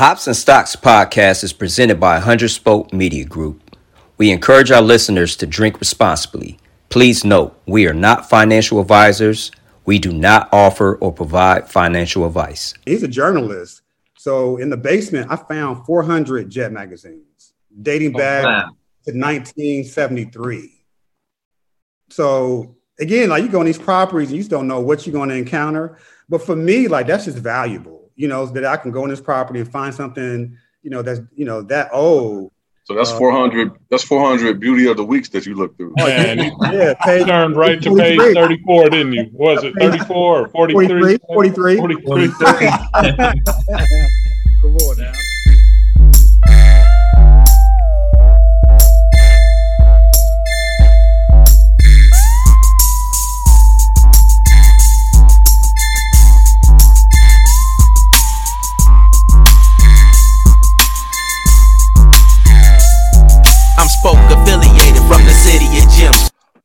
Hops and Stocks podcast is presented by 100 Spoke Media Group. We encourage our listeners to drink responsibly. Please note, we are not financial advisors. We do not offer or provide financial advice. He's a journalist. So in the basement, I found 400 Jet magazines dating oh, back oh, to 1973. So again, like you go on these properties and you just don't know what you're going to encounter. But for me, like that's just valuable, you know, that I can go on this property and find something, you know, that's you know that old. So that's uh, 400. That's 400 beauty of the weeks that you looked through. Man, yeah, page, turned right to page 34, didn't you? Was it 34 or 43? 43. 43. 43. Come on now.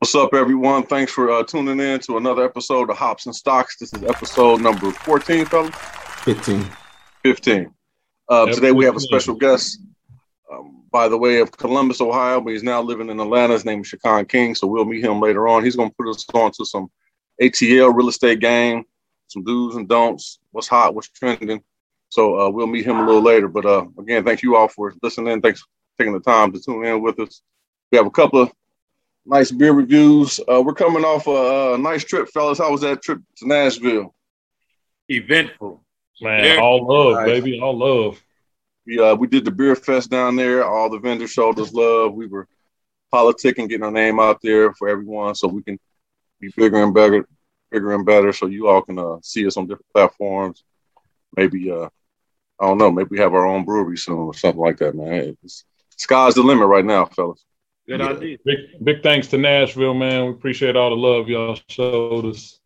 What's up, everyone? Thanks for uh, tuning in to another episode of Hops and Stocks. This is episode number 14, fellas. 15. 15. Uh, today we have a special guest um, by the way of Columbus, Ohio, but he's now living in Atlanta. His name is Shakhan King, so we'll meet him later on. He's going to put us on to some ATL real estate game, some do's and don'ts, what's hot, what's trending. So uh, we'll meet him a little later. But uh, again, thank you all for listening. Thanks for taking the time to tune in with us. We have a couple of nice beer reviews. Uh, we're coming off a, a, nice trip, fellas. How was that trip to Nashville? Eventful, man. Yeah. All love, nice. baby. All love. Yeah, uh, we did the beer fest down there. All the vendors showed us love. We were politicking, getting our name out there for everyone, so we can be bigger and better, bigger and better. So you all can uh, see us on different platforms. Maybe uh, I don't know. Maybe we have our own brewery soon or something like that, man. It's, sky's the limit right now, fellas. Good yeah. idea. Big, big thanks to Nashville, man. We appreciate all the love y'all showed us.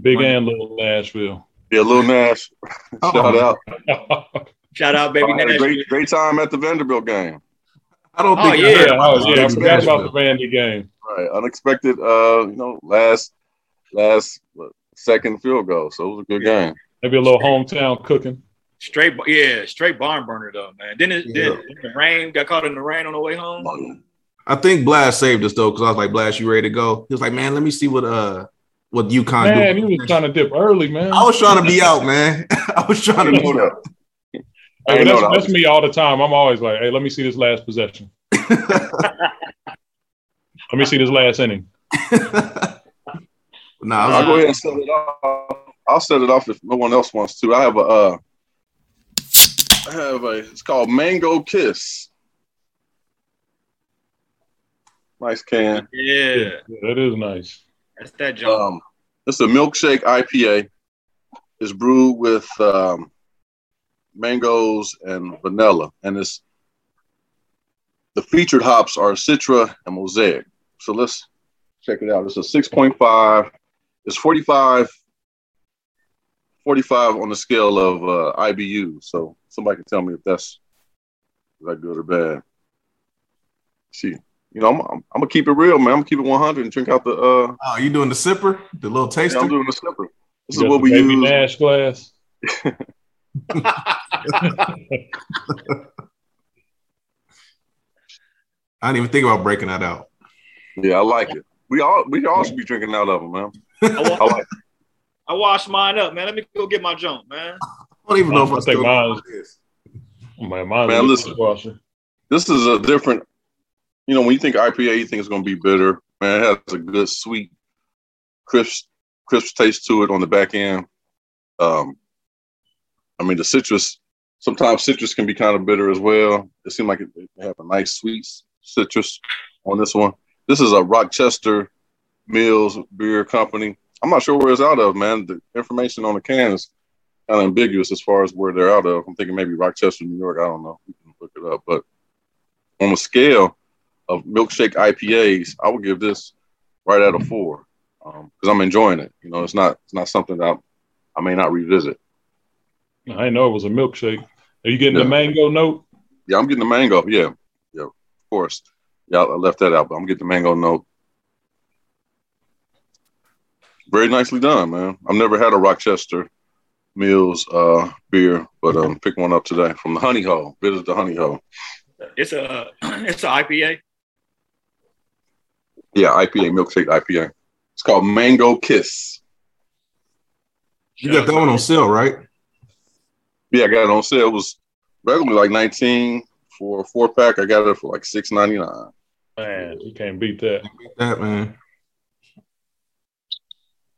Big right. and little Nashville. Yeah, little Nash. Shout out. Shout out, baby Nash. Great, great time at the Vanderbilt game. I don't think. Oh yeah, oh, yeah. I forgot about the Vandy game. Right, unexpected. Uh, you know, last last what, second field goal, so it was a good game. Maybe a little hometown cooking. Straight, yeah, straight barn burner though, man. Didn't it? Yeah. Did the rain got caught in the rain on the way home? I think Blast saved us though, because I was like, Blast, you ready to go? He was like, man, let me see what uh what UConn man, do. he was trying to dip early, man. I was trying to be out, man. I was trying to be out. Hey, that's, that's me all the time. I'm always like, hey, let me see this last possession. let me see this last inning. nah, I'll go ahead and set it off. I'll set it off if no one else wants to. I have a uh I have a it's called Mango Kiss. Nice can. Yeah. yeah. That is nice. That's that jump. Um, it's a milkshake IPA. It's brewed with um, mangoes and vanilla, and it's the featured hops are Citra and Mosaic. So let's check it out. It's a 6.5. It's 45, 45 on the scale of uh, IBU. So somebody can tell me if that's is that good or bad. see you know, I'm, I'm, I'm, gonna keep it real, man. I'm gonna keep it 100 and drink out the. uh Oh, you doing the sipper, the little taster? Yeah, I'm doing the sipper. This you is what we use. Nash glass. I didn't even think about breaking that out. Yeah, I like it. We all we all should be drinking out of them, man. I, I like. I washed mine up, man. Let me go get my junk, man. I don't even know if I, I think mine. Is, man, mine man, listen, this is a different you know, when you think IPA, you think it's going to be bitter. Man, it has a good, sweet, crisp, crisp taste to it on the back end. Um, I mean, the citrus. Sometimes citrus can be kind of bitter as well. It seemed like it, it have a nice sweet citrus on this one. This is a Rochester Mills Beer Company. I'm not sure where it's out of, man. The information on the can is kind of ambiguous as far as where they're out of. I'm thinking maybe Rochester, New York. I don't know. We can look it up. But on a scale, of milkshake IPAs, I would give this right out of four because um, I'm enjoying it. You know, it's not it's not something that I, I may not revisit. I know it was a milkshake. Are you getting yeah. the mango note? Yeah, I'm getting the mango. Yeah, yeah, of course. Yeah, I left that out, but I'm getting the mango note. Very nicely done, man. I've never had a Rochester Mills uh, beer, but um, pick one up today from the Honey Hole. Visit the Honey Hole. It's a it's an IPA. Yeah, IPA milkshake IPA. It's called Mango Kiss. You got that one on sale, right? Yeah, I got it on sale. It was regularly like 19 for a four pack. I got it for like six ninety nine. Man, you can't beat that. Can't beat that man.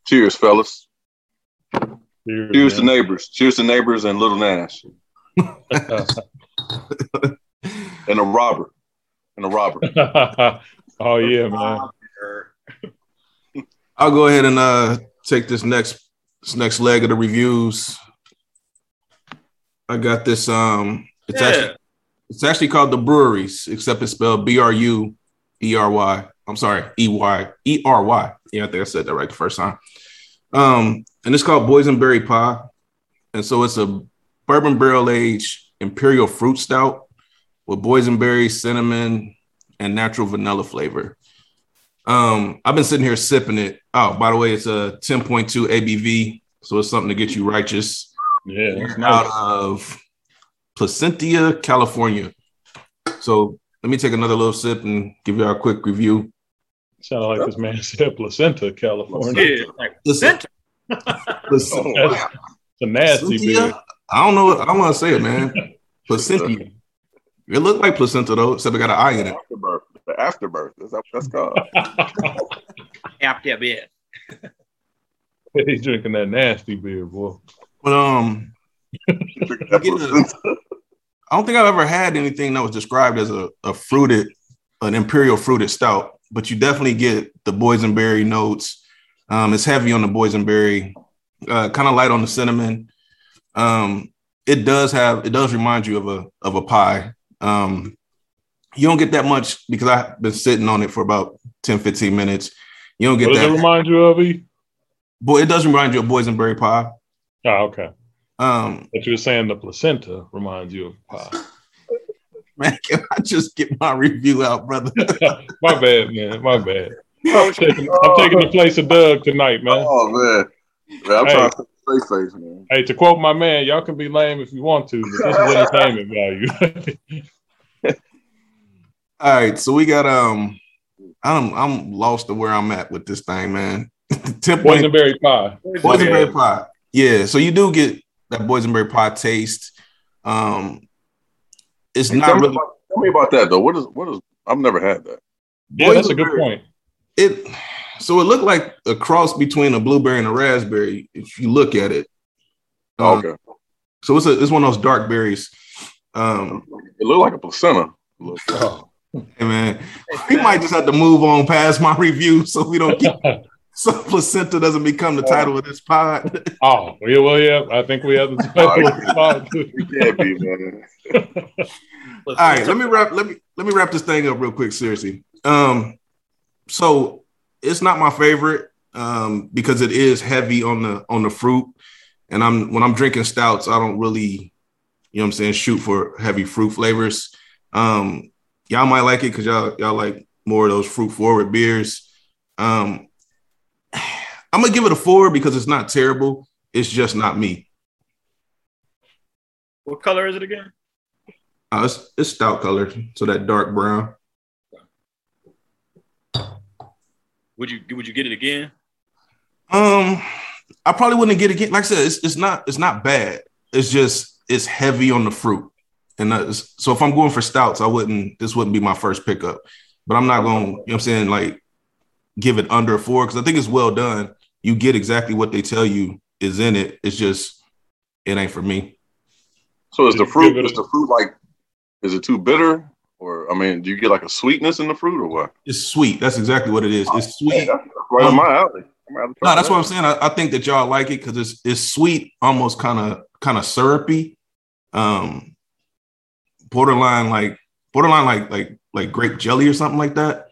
Cheers, fellas. Cheers, Cheers to neighbors. Cheers to neighbors and Little Nash. and a robber. And a robber. oh yeah, man. I'll go ahead and uh take this next this next leg of the reviews. I got this um it's Yeah. actually it's actually called the breweries, except it's spelled B-R-U E-R-Y. I'm sorry, E-Y, E-R-Y. Yeah, I think I said that right the first time. Um, and it's called Boysenberry Pie. And so it's a bourbon barrel aged imperial fruit stout with boysenberry, cinnamon, and natural vanilla flavor. Um, I've been sitting here sipping it. Oh, by the way, it's a 10.2 ABV, so it's something to get you righteous. Yeah, that's Out of Placentia, California. So let me take another little sip and give you a quick review. Sounded like this man said placenta, California. Yeah, like Listen, center. listen, Oh, wow. It's a nasty beer. I don't know. I don't want to say it, man. Placentia. It looked like placenta though, except it got an eye in it. Afterbirth. The afterbirth. That's what that's called. After bed. He's drinking that nasty beer, boy. But um, I don't think I've ever had anything that was described as a, a fruited, an imperial fruited stout, but you definitely get the boysenberry notes. Um, it's heavy on the boysenberry, uh, kind of light on the cinnamon. Um, it does have, it does remind you of a of a pie. Um, you don't get that much because I've been sitting on it for about 10, 15 minutes. You don't get What does it that. remind you of? E? Boy, it does remind you of boysenberry pie. Oh, okay. Um, But you were saying the placenta reminds you of pie. man, can I just get my review out, brother? My bad, man. My bad. I'm taking, I'm taking the place of Doug tonight, man. Oh man. Man, I'm Hey. trying to face face, man. Hey, to quote my man, y'all can be lame if you want to, but this is entertainment value. All right, so we got um, I'm I'm lost to where I'm at with this thing, man. Ten point Boysenberry pie. boysenberry pie. Yeah, so you do get that boysenberry pie taste. Um, it's Hey, not tell, me really about, tell me about that though. What is what is I've never had that. Yeah, that's a good point. it. So it looked like a cross between a blueberry and a raspberry. If you look at it, Oh, Um, okay. so it's a it's one of those dark berries. Um, It looked like a placenta. A little bit. Oh. Hey man, we might just have to move on past my review so we don't keep so placenta doesn't become the title of this pod. oh, yeah, well, yeah. I think we have the title of the pod, too. Can't be, man. All right, let me wrap let me let me wrap this thing up real quick. Seriously, um, so it's not my favorite um because it is heavy on the on the fruit, and I'm when I'm drinking stouts, I don't really, you know, what I'm saying, shoot for heavy fruit flavors. Um, y'all might like it because y'all y'all like more of those fruit forward beers. Um, I'm gonna give it a four because it's not terrible. It's just not me. What color is it again? Uh, it's, it's stout color, so that dark brown. Would you would you get it again? Um, I probably wouldn't get it again. Like I said, it's, it's not it's not bad. It's just it's heavy on the fruit, and that's, so if I'm going for stouts, I wouldn't. This wouldn't be my first pickup. But I'm not going. You know what I'm saying? Like give it under four because I think it's well done. You get exactly what they tell you is in it. It's just it ain't for me. So is the fruit it is the fruit like is it too bitter? Or I mean, do you get like a sweetness in the fruit or what? It's sweet. That's exactly what it is. It's sweet. that's right on my alley. I'm gonna have to try No, that's that. what I'm saying. I, I think that y'all like it because it's it's sweet, almost kind of kind of syrupy, um, borderline like borderline like like like grape jelly or something like that.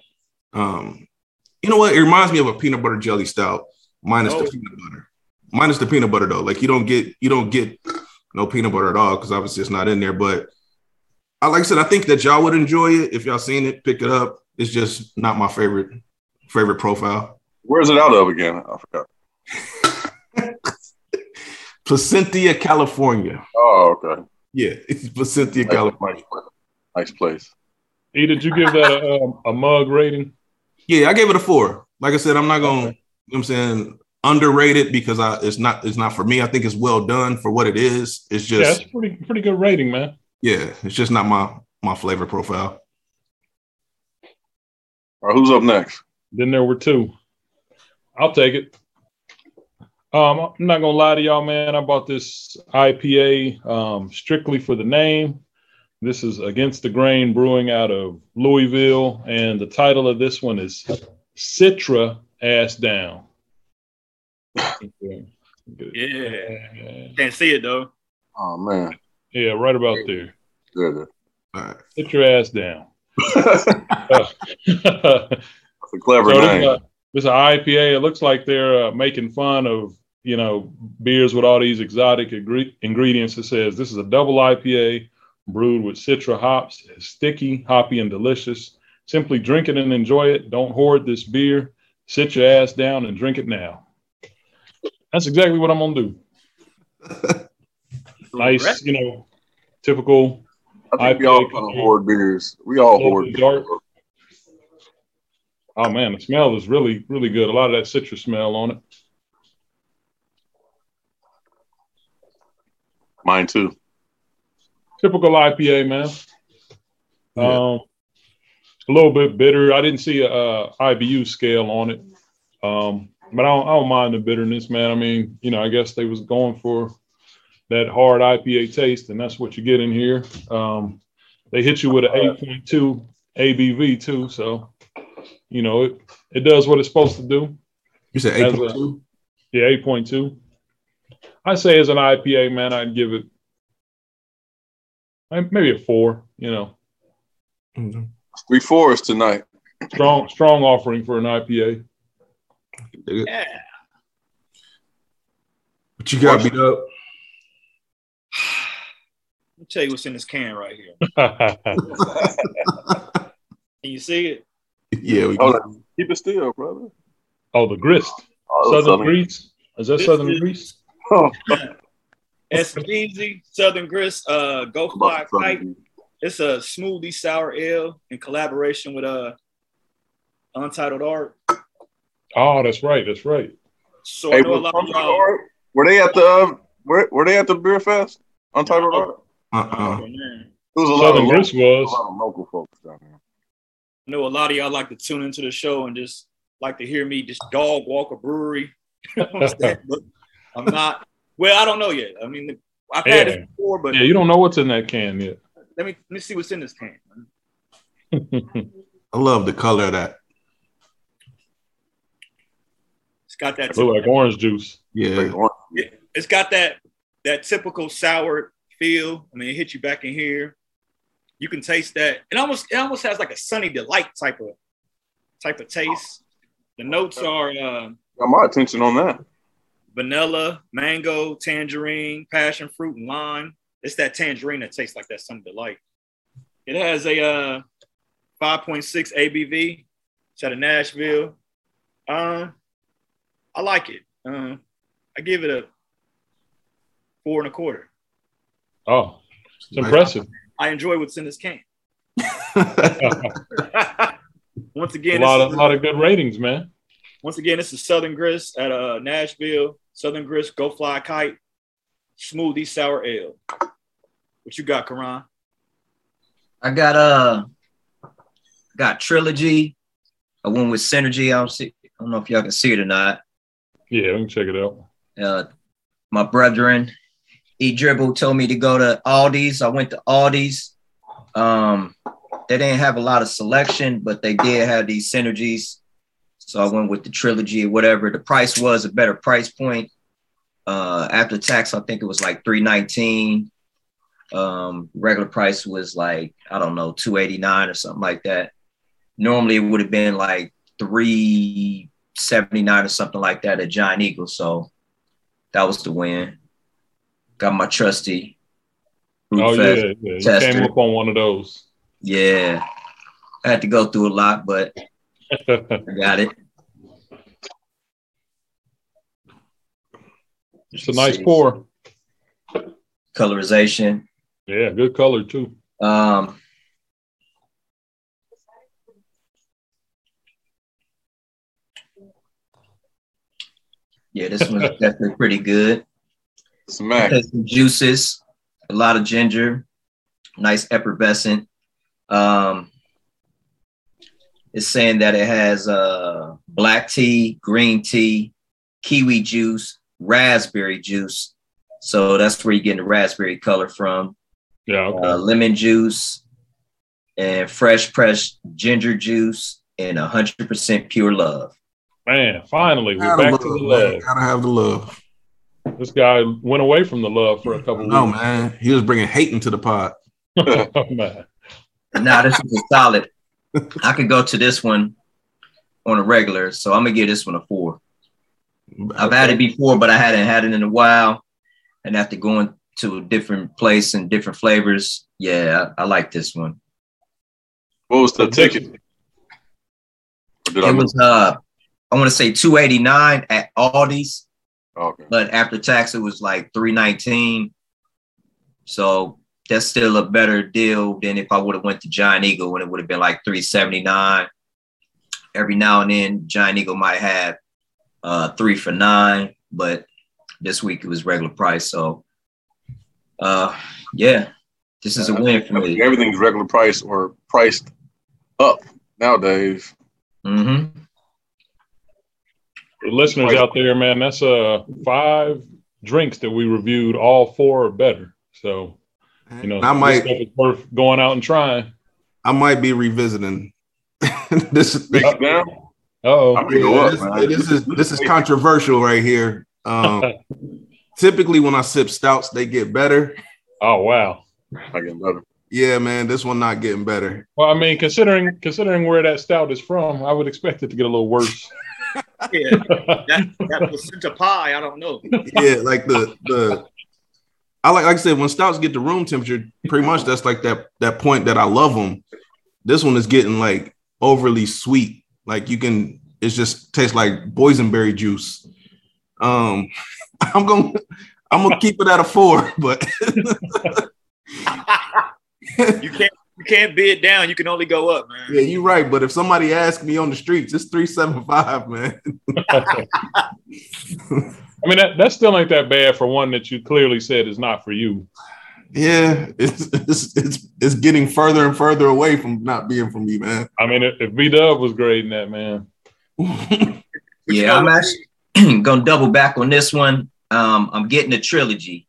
Um, you know what? It reminds me of a peanut butter jelly stout, minus Oh. the peanut butter, minus the peanut butter though. Like you don't get you don't get no peanut butter at all because obviously it's not in there. But I like I said, I think that y'all would enjoy it if y'all seen it, pick it up. It's just not my favorite favorite profile. Where's it out of again? I forgot. Placentia, California. Oh, okay. Yeah, it's Placentia, nice, California. Nice place. E, did you give that a, um, a, mug rating? Yeah, I gave it a four. Like I said, I'm not going. Okay. You know I'm saying underrated because I it's not it's not for me. I think it's well done for what it is. It's just yeah, it's pretty pretty good rating, man. Yeah, it's just not my my flavor profile. All right, who's up next? Then there were two. I'll take it. Um, I'm not gonna lie to y'all, man. I bought this IPA um, strictly for the name. This is Against the Grain Brewing out of Louisville, and the title of this one is Citra Ass Down. Yeah, can't see it though. Oh man. Yeah, right about there. Good. All right. Sit your ass down. That's a clever so name. This is an IPA. It looks like they're uh, making fun of you know, beers with all these exotic ingre- ingredients. It says this is a double IPA brewed with Citra hops. It's sticky, hoppy, and delicious. Simply drink it and enjoy it. Don't hoard this beer. Sit your ass down and drink it now. That's exactly what I'm gonna do. nice, you know, typical. I think IPA we all kind of hoard beers. We all hoard. Dark. Oh man, the smell is really, really good. A lot of that citrus smell on it. Mine too. Typical IPA, man. Yeah. Um, a little bit bitter. I didn't see a, a IBU scale on it, um, but I don't, I don't mind the bitterness, man. I mean, you know, I guess they was going for that hard IPA taste, and that's what you get in here. Um, they hit you with an 8.2 ABV too, so you know it it does what it's supposed to do. You said 8.2? Yeah, 8.2. I say as an IPA, man, I'd give it maybe a four. You know, mm-hmm. three fours tonight. Strong, strong offering for an IPA. Yeah. What you got beat up? Let me tell you what's in this can right here. Can you see it? Yeah, we Hold on. Keep it still, brother. Oh, the grist. Oh, Southern, Southern Grease. Is that this Southern is, Grease? it's easy. Southern Grist, uh, Go Fly Kite. It's a smoothie sour ale in collaboration with uh Untitled Art. Oh, that's right. That's right. So hey, were, were they at the uh, were, were they at the beer fest? Untitled Art. Uh-uh. Oh, it was a lot of Grist was. A lot of local folks down there. I know a lot of y'all like to tune into the show and just like to hear me just dog walk a brewery. I'm not. Well, I don't know yet. I mean, I've had it before, but yeah, you don't know what's in that can yet. Let me let me see what's in this can. I love the color of that. It's got that. Look like orange juice. Yeah. It's got that that typical sour feel. I mean, it hits you back in here. You can taste that. It almost it almost has like a sunny delight type of type of taste. The notes are uh, got my attention on that vanilla, mango, tangerine, passion fruit, and lime. It's that tangerine that tastes like that Sunny Delight. It has a uh, 5.6 ABV. It's out of Nashville. Um, I like it. Um, I give it a four and a quarter. Oh, it's impressive. I enjoy what's in this can. Once again, a lot of, a lot of good ratings, man. Once again, this is Southern Grist at uh, Nashville. Southern Grist, Go Fly Kite, Smoothie Sour Ale. What you got, Karan? I got uh got Trilogy. I went with Synergy. I don't see. I don't know if y'all can see it or not. Yeah, we can check it out. Uh, my brethren, E Dribble told me to go to Aldi's. I went to Aldi's. Um, they didn't have a lot of selection, but they did have these synergies. So I went with the trilogy or whatever. The price was a better price point. Uh, after tax, I think it was like 319. Um, regular price was like, I don't know, 289 or something like that. Normally it would have been like 379 or something like that at Giant Eagle. So that was the win. Got my trusty. Oh yeah, yeah. Came up on one of those. Yeah. I had to go through a lot, but I got it. It's a nice pour. colorization. Yeah, good color too. Um, yeah, this one's definitely pretty good. Smack. Some juices, a lot of ginger, nice effervescent. Um, it's saying that it has uh, black tea, green tea, kiwi juice, raspberry juice. So that's where you're getting the raspberry color from. Yeah, okay. Uh, lemon juice and fresh pressed ginger juice and 100% pure love. Man, finally, we're back love, to the man. love. Gotta have the love. This guy went away from the love for a couple No, weeks. man. He was bringing hate into the pot. oh, man. Now this is a solid. I could go to this one on a regular, so I'm gonna give this one a four. I've had it before, but I hadn't had it in a while. And after going to a different place and different flavors, yeah, I, I like this one. What was the ticket? Or did I It was uh I want to say 289 at Aldi's, Okay. but after tax it was like 319. So that's still a better deal than if I would have went to Giant Eagle when it would have been like 379. Every now and then Giant Eagle might have uh three for nine, but this week it was regular price. So uh yeah, this is a win for me. Everything's regular price or priced up nowadays. Mm-hmm. The listeners out there, man, that's uh five drinks that we reviewed. All four are better. So you know, I this might stuff is worth going out and trying. I might be revisiting this. this Up now? Oh, I'm gonna up, this, this is this is controversial right here. Um, typically, when I sip stouts, they get better. oh wow. Not getting better. Yeah, man, this one not getting better. Well, I mean, considering considering where that stout is from, I would expect it to get a little worse. Yeah, that, that placenta pie, I don't know. Yeah, like the the. I like like I said when stouts get to room temperature, pretty much that's like that that point that I love them. This one is getting like overly sweet. Like you can, it just tastes like boysenberry juice. Um, I'm gonna I'm gonna keep it at a four, but You can't you can't bid down. You can only go up, man. Yeah, you're right. But if somebody asks me on the streets, it's three seven five, man. I mean, that, that still ain't that bad for one that you clearly said is not for you. yeah, it's, it's it's it's getting further and further away from not being for me, man. I mean, if, if B Dub was grading that, man, Yeah, I'm actually gonna double back on this one. Um, I'm getting a trilogy.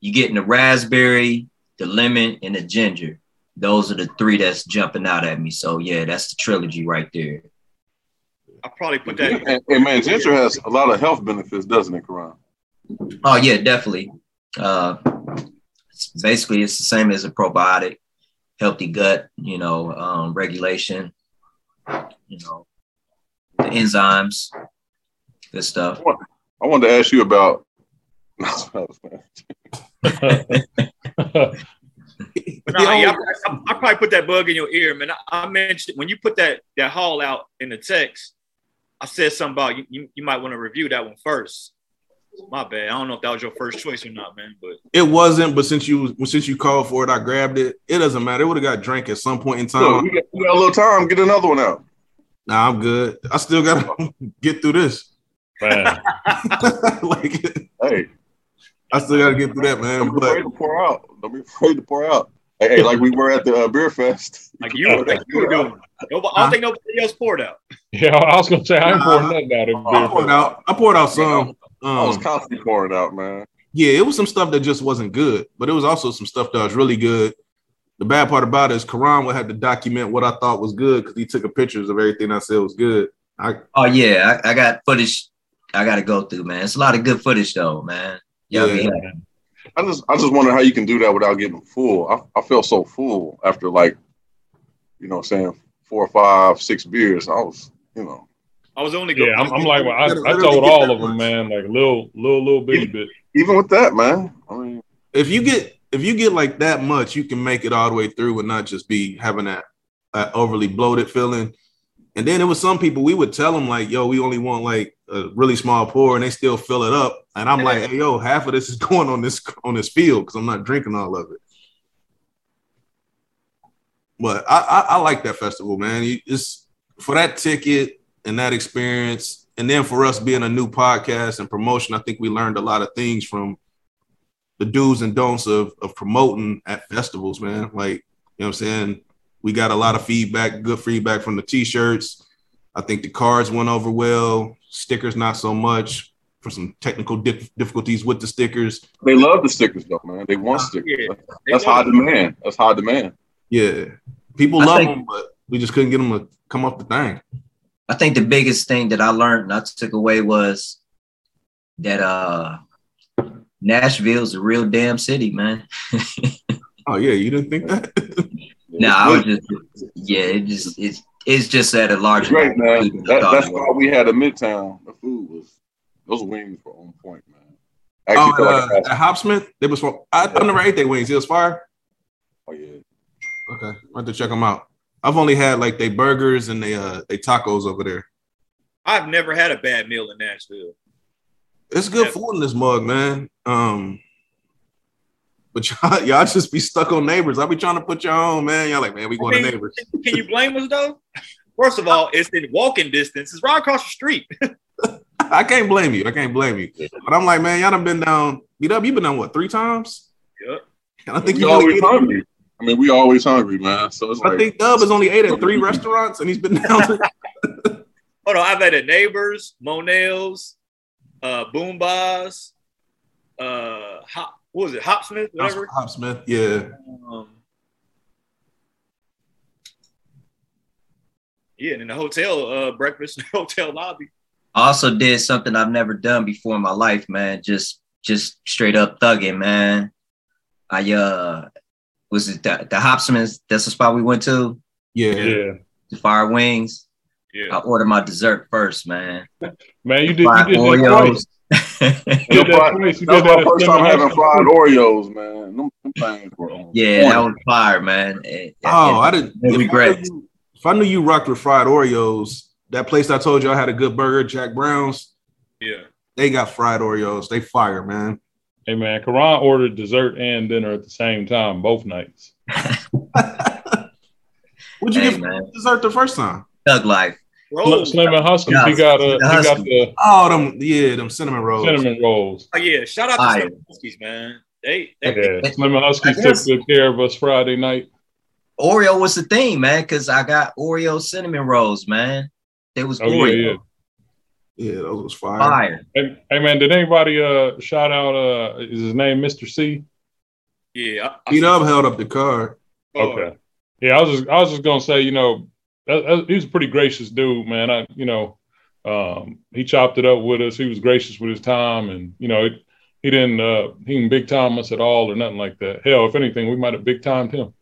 You're getting the raspberry, the lemon, and the ginger. Those are the three that's jumping out at me. So yeah, that's the trilogy right there. I probably put that. And, and man, ginger has a lot of health benefits, doesn't it, Karan? Oh yeah, definitely. Uh, it's- basically, it's the same as a probiotic, healthy gut, you know, um, regulation, you know, the enzymes, good stuff. I wanted to ask you about. But nah, yeah, I, I, I probably put that bug in your ear, man. I, I mentioned when you put that that haul out in the text, I said something about you. You, you might want to review that one first. My bad. I don't know if that was your first choice or not, man. But It wasn't, but since you since you called for it, I grabbed it. It doesn't matter. It would have got drank at some point in Look, time. we, got, we got a little time. Get another one out. Nah, I'm good. I still gotta get through this. man. like Hey, I still gotta get through that, man. don't be But afraid to pour out. Don't be afraid to pour out. Hey, hey, like we were at the uh, beer fest. like you, like you were doing. Nobody, I don't think nobody else poured out. Yeah, I was gonna say I ain't pouring Nah. nothing out I poured beer. out. I poured out some. I was Um, constantly pouring out, man. yeah, it was some stuff that just wasn't good, but it was also some stuff that was really good. The bad part about it is Karan would have to document what I thought was good because he took a pictures of everything I said was good. I Oh yeah, I, I got footage I gotta go through, man. It's a lot of good footage though, man. Y'all be Yeah. happy. I just I just wonder how you can do that without getting full. I, I felt so full after like, you know, saying four or five, six beers. I was, you know, I was only Yeah. I'm, I'm like, well, I, I told all of them, much. man, like little, little, little bitty bit. even with that, man. I mean, if you get if you get like that much, you can make it all the way through and not just be having that, that overly bloated feeling. And then it was some people we would tell them like, "Yo, we only want like a really small pour," and they still fill it up. And I'm like, "Hey, yo, half of this is going on this on this field because I'm not drinking all of it." But I, I, I like that festival, man. You, it's for that ticket and that experience, and then for us being a new podcast and promotion, I think we learned a lot of things from the do's and don'ts of of promoting at festivals, man. Like, you know what I'm saying? We got a lot of feedback, good feedback from the t-shirts. I think the cards went over well, stickers not so much for some technical dif- difficulties with the stickers. They love the stickers though, man. They want stickers. Yeah. That's high demand. That's high demand. Yeah. People I love think- them, but we just couldn't get them to come off the thing. I think the biggest thing that I learned and I took away was that uh Nashville's a real damn city, man. Oh yeah, you didn't think that? no, I was just yeah, it just it's it's just at a larger It's great, man. magnitude than I That, that's why we had a midtown. The food was those wings were on point, man. I oh, Actually, feel like I uh, had- at Hopsmith, they was from. I, I never ate their wings. It was fire. oh yeah. Okay, I have to check them out. I've only had like they burgers and they uh they tacos over there. I've never had a bad meal in Nashville. It's good Yeah. food in this mug, man. Um, but y'all, y'all just be stuck on neighbors. I be trying to put y'all on, man. Y'all like, man, we I going to neighbors. Can you blame us though? First of all, it's in walking distance. It's right across the street. I can't blame you. I can't blame you. But I'm like, man, y'all done been down. Beat up. You been down what three times? Yep. And I think you only always ate- hungry. I mean, we always hungry, man. So it's I like think Dub has only ate at three restaurants, and he's been down. To, Hold on, I've had at Neighbors, Monell's, uh, Boom Bars, uh, Hop, what was it, Hopsmith, whatever. Hopsmith, yeah. Um, yeah, and in the hotel uh, breakfast, hotel lobby. I also did something I've never done before in my life, man. Just just straight up thugging, man. I uh was it the, the Hopsman's, that's the spot we went to, Yeah. Yeah. the fire wings. Yeah. I ordered my dessert first, man. Man, you did, you did that Oreos. Twice. You did that fried- You was my first time having fried Oreos, man. Them, them things were on yeah, that was fire, man. And- Oh, I didn't. no if I knew you- If I knew you rocked with fried Oreos, that place I told you I had a good burger, Jack Brown's, yeah. they got fried Oreos. They fire, man. Hey man, Karan ordered dessert and dinner at the same time, both nights. What'd you Hey, get for man. dessert the first time? Thug life. Rolls. Slim and Huskies, he got uh, he got the Oh, them yeah, them cinnamon rolls. cinnamon rolls. Oh yeah, shout out to Fire. Slim Huskies, man. They, they Yeah, Slim and Huskies took good care of us Friday night. Oreo was the thing, man, because I got Oreo cinnamon rolls, man. They was Oh yeah, Oreo. yeah. Yeah, those was fire. Fire. Hey, hey man, did anybody uh shout out uh is his name Mr. C? yeah. I, I Beat up held up the card. Okay. Yeah, I was just I was just gonna say, you know, that, that- he was a pretty gracious dude, man. I you know, um, he chopped it up with us. He was gracious with his time, and you know, it, he didn't uh, he didn't big time us at all or nothing like that. Hell, if anything, we might have big timed him.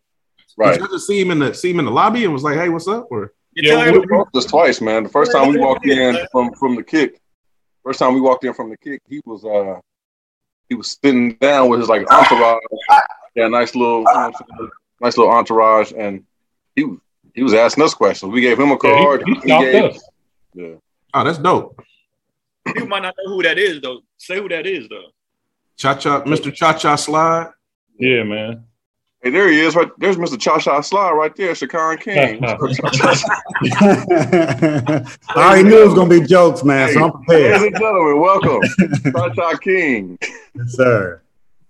Right. Did you just see him in the see him in the lobby and was like, "Hey, what's up?" Or Yeah, tell we- everybody- broke this twice, man. The first time we walked in from from the kick, first time we walked in from the kick, he was uh he was sitting down with his like entourage. Yeah, nice little you know what I'm saying? nice little entourage, and he was he was asking us questions. We gave him a Yeah, card. he, he gave, us. yeah. oh, that's dope. people might not know who that is though. Say who that is though. Cha cha, Mr. Cha Cha Slide. Yeah, man. Hey, there he is. Right there's Mr. Cha Cha Slide right there, Shakhan King. I already knew it was gonna be jokes, man. So I'm prepared. Ladies and gentlemen, welcome, Cha Cha King. Yes, sir.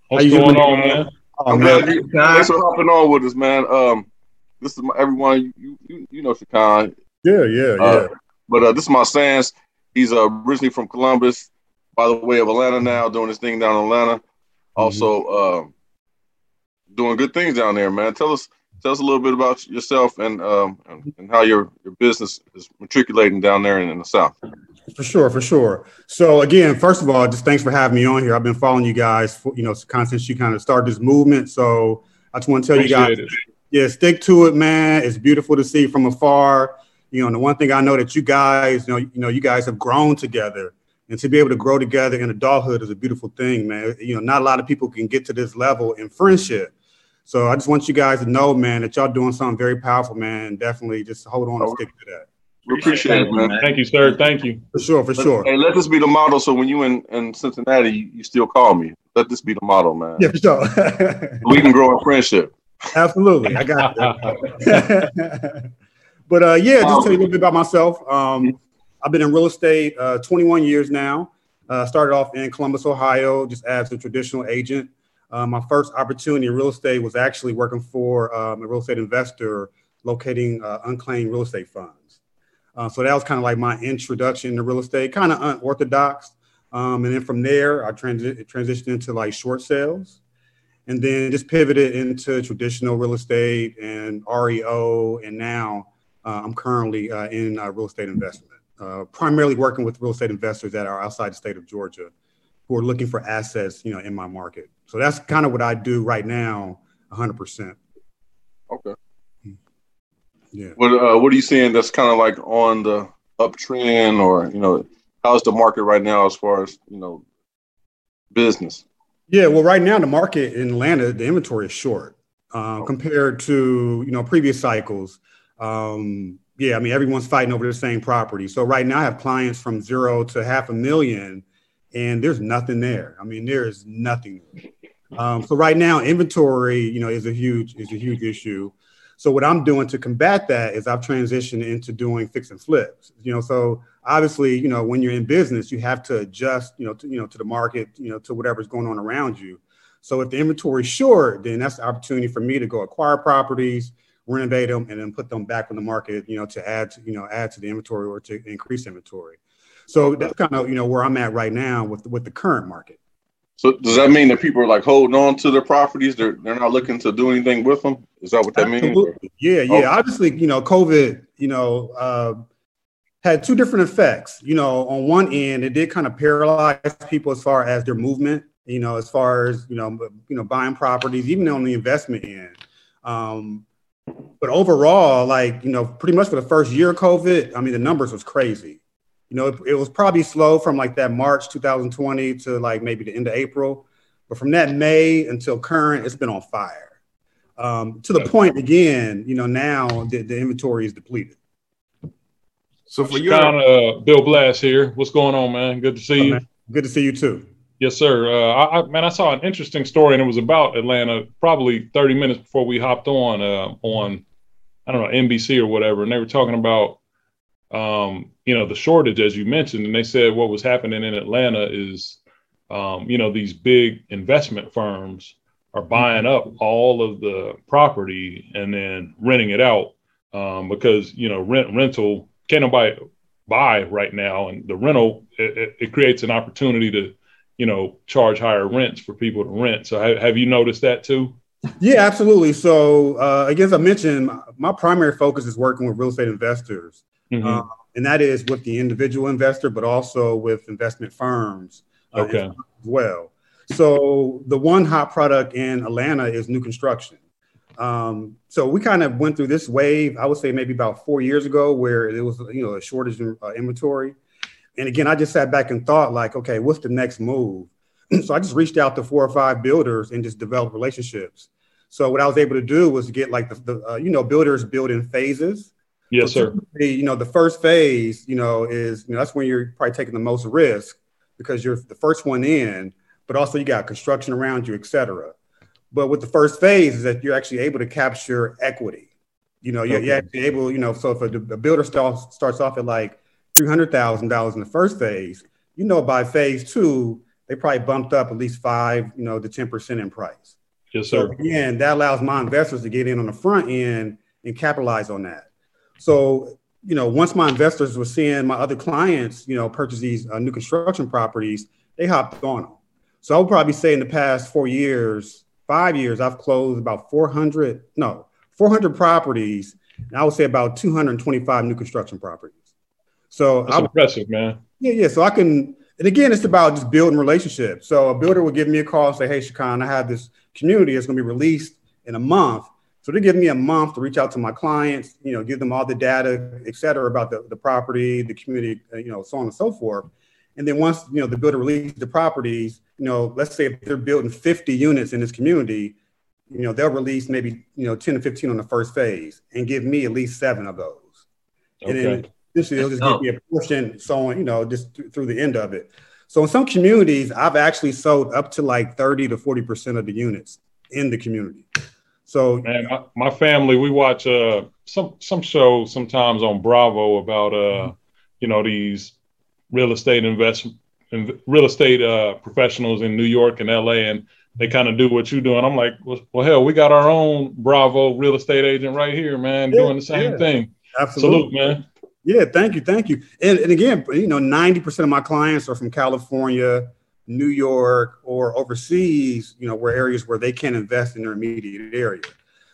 What's How you going doing, on, man? man? Oh, I'm man. glad you, thanks for hopping on with us, man. Um, this is my, everyone. You, you you know Shakhan. Yeah, yeah, yeah. Uh, But uh, this is my Sans. He's uh, originally from Columbus, by the way of Atlanta now, doing his thing down in Atlanta. Also, um, doing good things down there, man. Tell us, tell us a little bit about yourself and um, and, how your your business is matriculating down there in, in the South. For sure, for sure. So again, first of all, just thanks for having me on here. I've been following you guys, for, you know, since you kind of started this movement. So I just want to tell you guys, it. Yeah, stick to it, man. It's beautiful to see from afar. You know, and the one thing I know that you guys, you know, you know, you guys have grown together, and to be able to grow together in adulthood is a beautiful thing, man. You know, not a lot of people can get to this level in friendship. So I just want you guys to know, man, that y'all doing something very powerful, man. Definitely just hold on and stick to that. We appreciate it, man. Thank you, sir. Thank you. For sure, for sure. Hey, let this be the model. So when you in, in Cincinnati, you, you still call me. Let this be the model, man. Yeah, for sure. we can grow a friendship. Absolutely, I got that. but uh, yeah, just tell you a little bit about myself. Um, I've been in real estate uh, 21 years now. Uh, started off in Columbus, Ohio, just as a traditional agent. Uh, my first opportunity in real estate was actually working for um, a real estate investor locating uh, unclaimed real estate funds. Uh, so that was kind of like my introduction to real estate, kind of unorthodox. Um, and then from there, I transi- transitioned into like short sales and then just pivoted into traditional real estate and REO. And now uh, I'm currently uh, in uh, real estate investment, uh, primarily working with real estate investors that are outside the state of Georgia who are looking for assets, you know, in my market. So that's kind of what I do right now, 100%. Okay. Yeah. What uh, What are you seeing that's kind of like on the uptrend, or you know, how's the market right now as far as you know, business? Yeah, well, right now the market in Atlanta, the inventory is short uh, compared to you know previous cycles. Um, yeah, I mean everyone's fighting over the same property. So right now I have clients from zero to half a million, and there's nothing there. I mean there is nothing. Um, so right now inventory, you know, is a huge is a huge issue. So what I'm doing to combat that is I've transitioned into doing fix and flips. You know, so obviously, you know, when you're in business, you have to adjust, you know, to, you know, to the market, you know, to whatever's going on around you. So if the inventory is short, then that's the opportunity for me to go acquire properties, renovate them, and then put them back on the market, you know, to add to, you know, add to the inventory or to increase inventory. So that's kind of, you know, where I'm at right now with with the current market. So does that mean that people are like holding on to their properties? They're they're not looking to do anything with them. Is that what that Absolutely. means? Yeah, yeah. Oh. Obviously, you know, COVID, you know, uh, had two different effects. You know, on one end, it did kind of paralyze people as far as their movement. You know, as far as you know, you know, buying properties, even on the investment end. Um, but overall, like you know, pretty much for the first year of COVID, I mean, the numbers was crazy. You know, it, it, was probably slow from like that March 2020 to like maybe the end of April, but from that May until current, it's been on fire. Um, to the point again, you know, now the, the inventory is depleted. So for you, uh, Bill Blast here. What's going on, man? Good to see oh, you. Man. Good to see you too. Yes, sir. Uh, I, I, man, I saw an interesting story, and it was about Atlanta. Probably 30 minutes before we hopped on uh, on, I don't know, NBC or whatever, and they were talking about um, you know, the shortage, as you mentioned, and they said what was happening in Atlanta is, um, you know, these big investment firms are buying up all of the property and then renting it out um, because you know rent rental can't nobody buy right now, and the rental it, it, creates an opportunity to you know charge higher rents for people to rent. So have, have you noticed that too? Yeah, absolutely. So uh, I guess I mentioned my primary focus is working with real estate investors mm-hmm. uh, and that is with the individual investor, but also with investment firms uh, okay. as well. So the one hot product in Atlanta is new construction. Um, so we kind of went through this wave, I would say maybe about four years ago, where it was you know a shortage in uh, inventory. And again, I just sat back and thought like, okay, what's the next move? so I just reached out to four or five builders and just developed relationships. So what I was able to do was get like the, the uh, you know builders build in phases. Yes, so sir. You know, the first phase, you know, is you know that's when you're probably taking the most risk because you're the first one in, but also you got construction around you, et cetera. But with the first phase is that you're actually able to capture equity. You know, you're, okay. you're actually able, you know, so if a, a builder starts starts off at like three hundred thousand dollars in the first phase, you know, by phase two, they probably bumped up at least five, you know, to ten percent in price. Yes, sir. So again, that allows my investors to get in on the front end and capitalize on that. So, you know, once my investors were seeing my other clients, you know, purchase these uh, new construction properties, they hopped on them. So I would probably say in the past four years, five years, I've closed about 400, no, 400 properties. And I would say about 225 new construction properties. So that's I, impressive, man. Yeah, yeah. So I can, and again, it's about just building relationships. So a builder would give me a call and say, Hey, Shakhan, I have this community that's going to be released in a month. So they give me a month to reach out to my clients, you know, give them all the data, et cetera, about the, the property, the community, you know, so on and so forth. And then once, you know, the builder releases the properties, you know, let's say if they're building 50 units in this community, you know, they'll release maybe, you know, 10 to 15 on the first phase and give me at least seven of those. Okay. And then Essentially, they'll just give me a portion, so on, you know, just th- through the end of it. So in some communities, I've actually sold up to like 30 to 40% of the units in the community. So man, my, my family, we watch uh some some shows sometimes on Bravo about uh mm-hmm. you know these real estate investment real estate uh professionals in New York and LA and they kind of do what you do and I'm like well, well, hell we got our own Bravo real estate agent right here man yeah, doing the same yeah. thing. Absolutely. Salute, man. Yeah, thank you, thank you. And, and again, you know, 90% of my clients are from California, New York, or overseas, you know, where areas where they can't invest in their immediate area.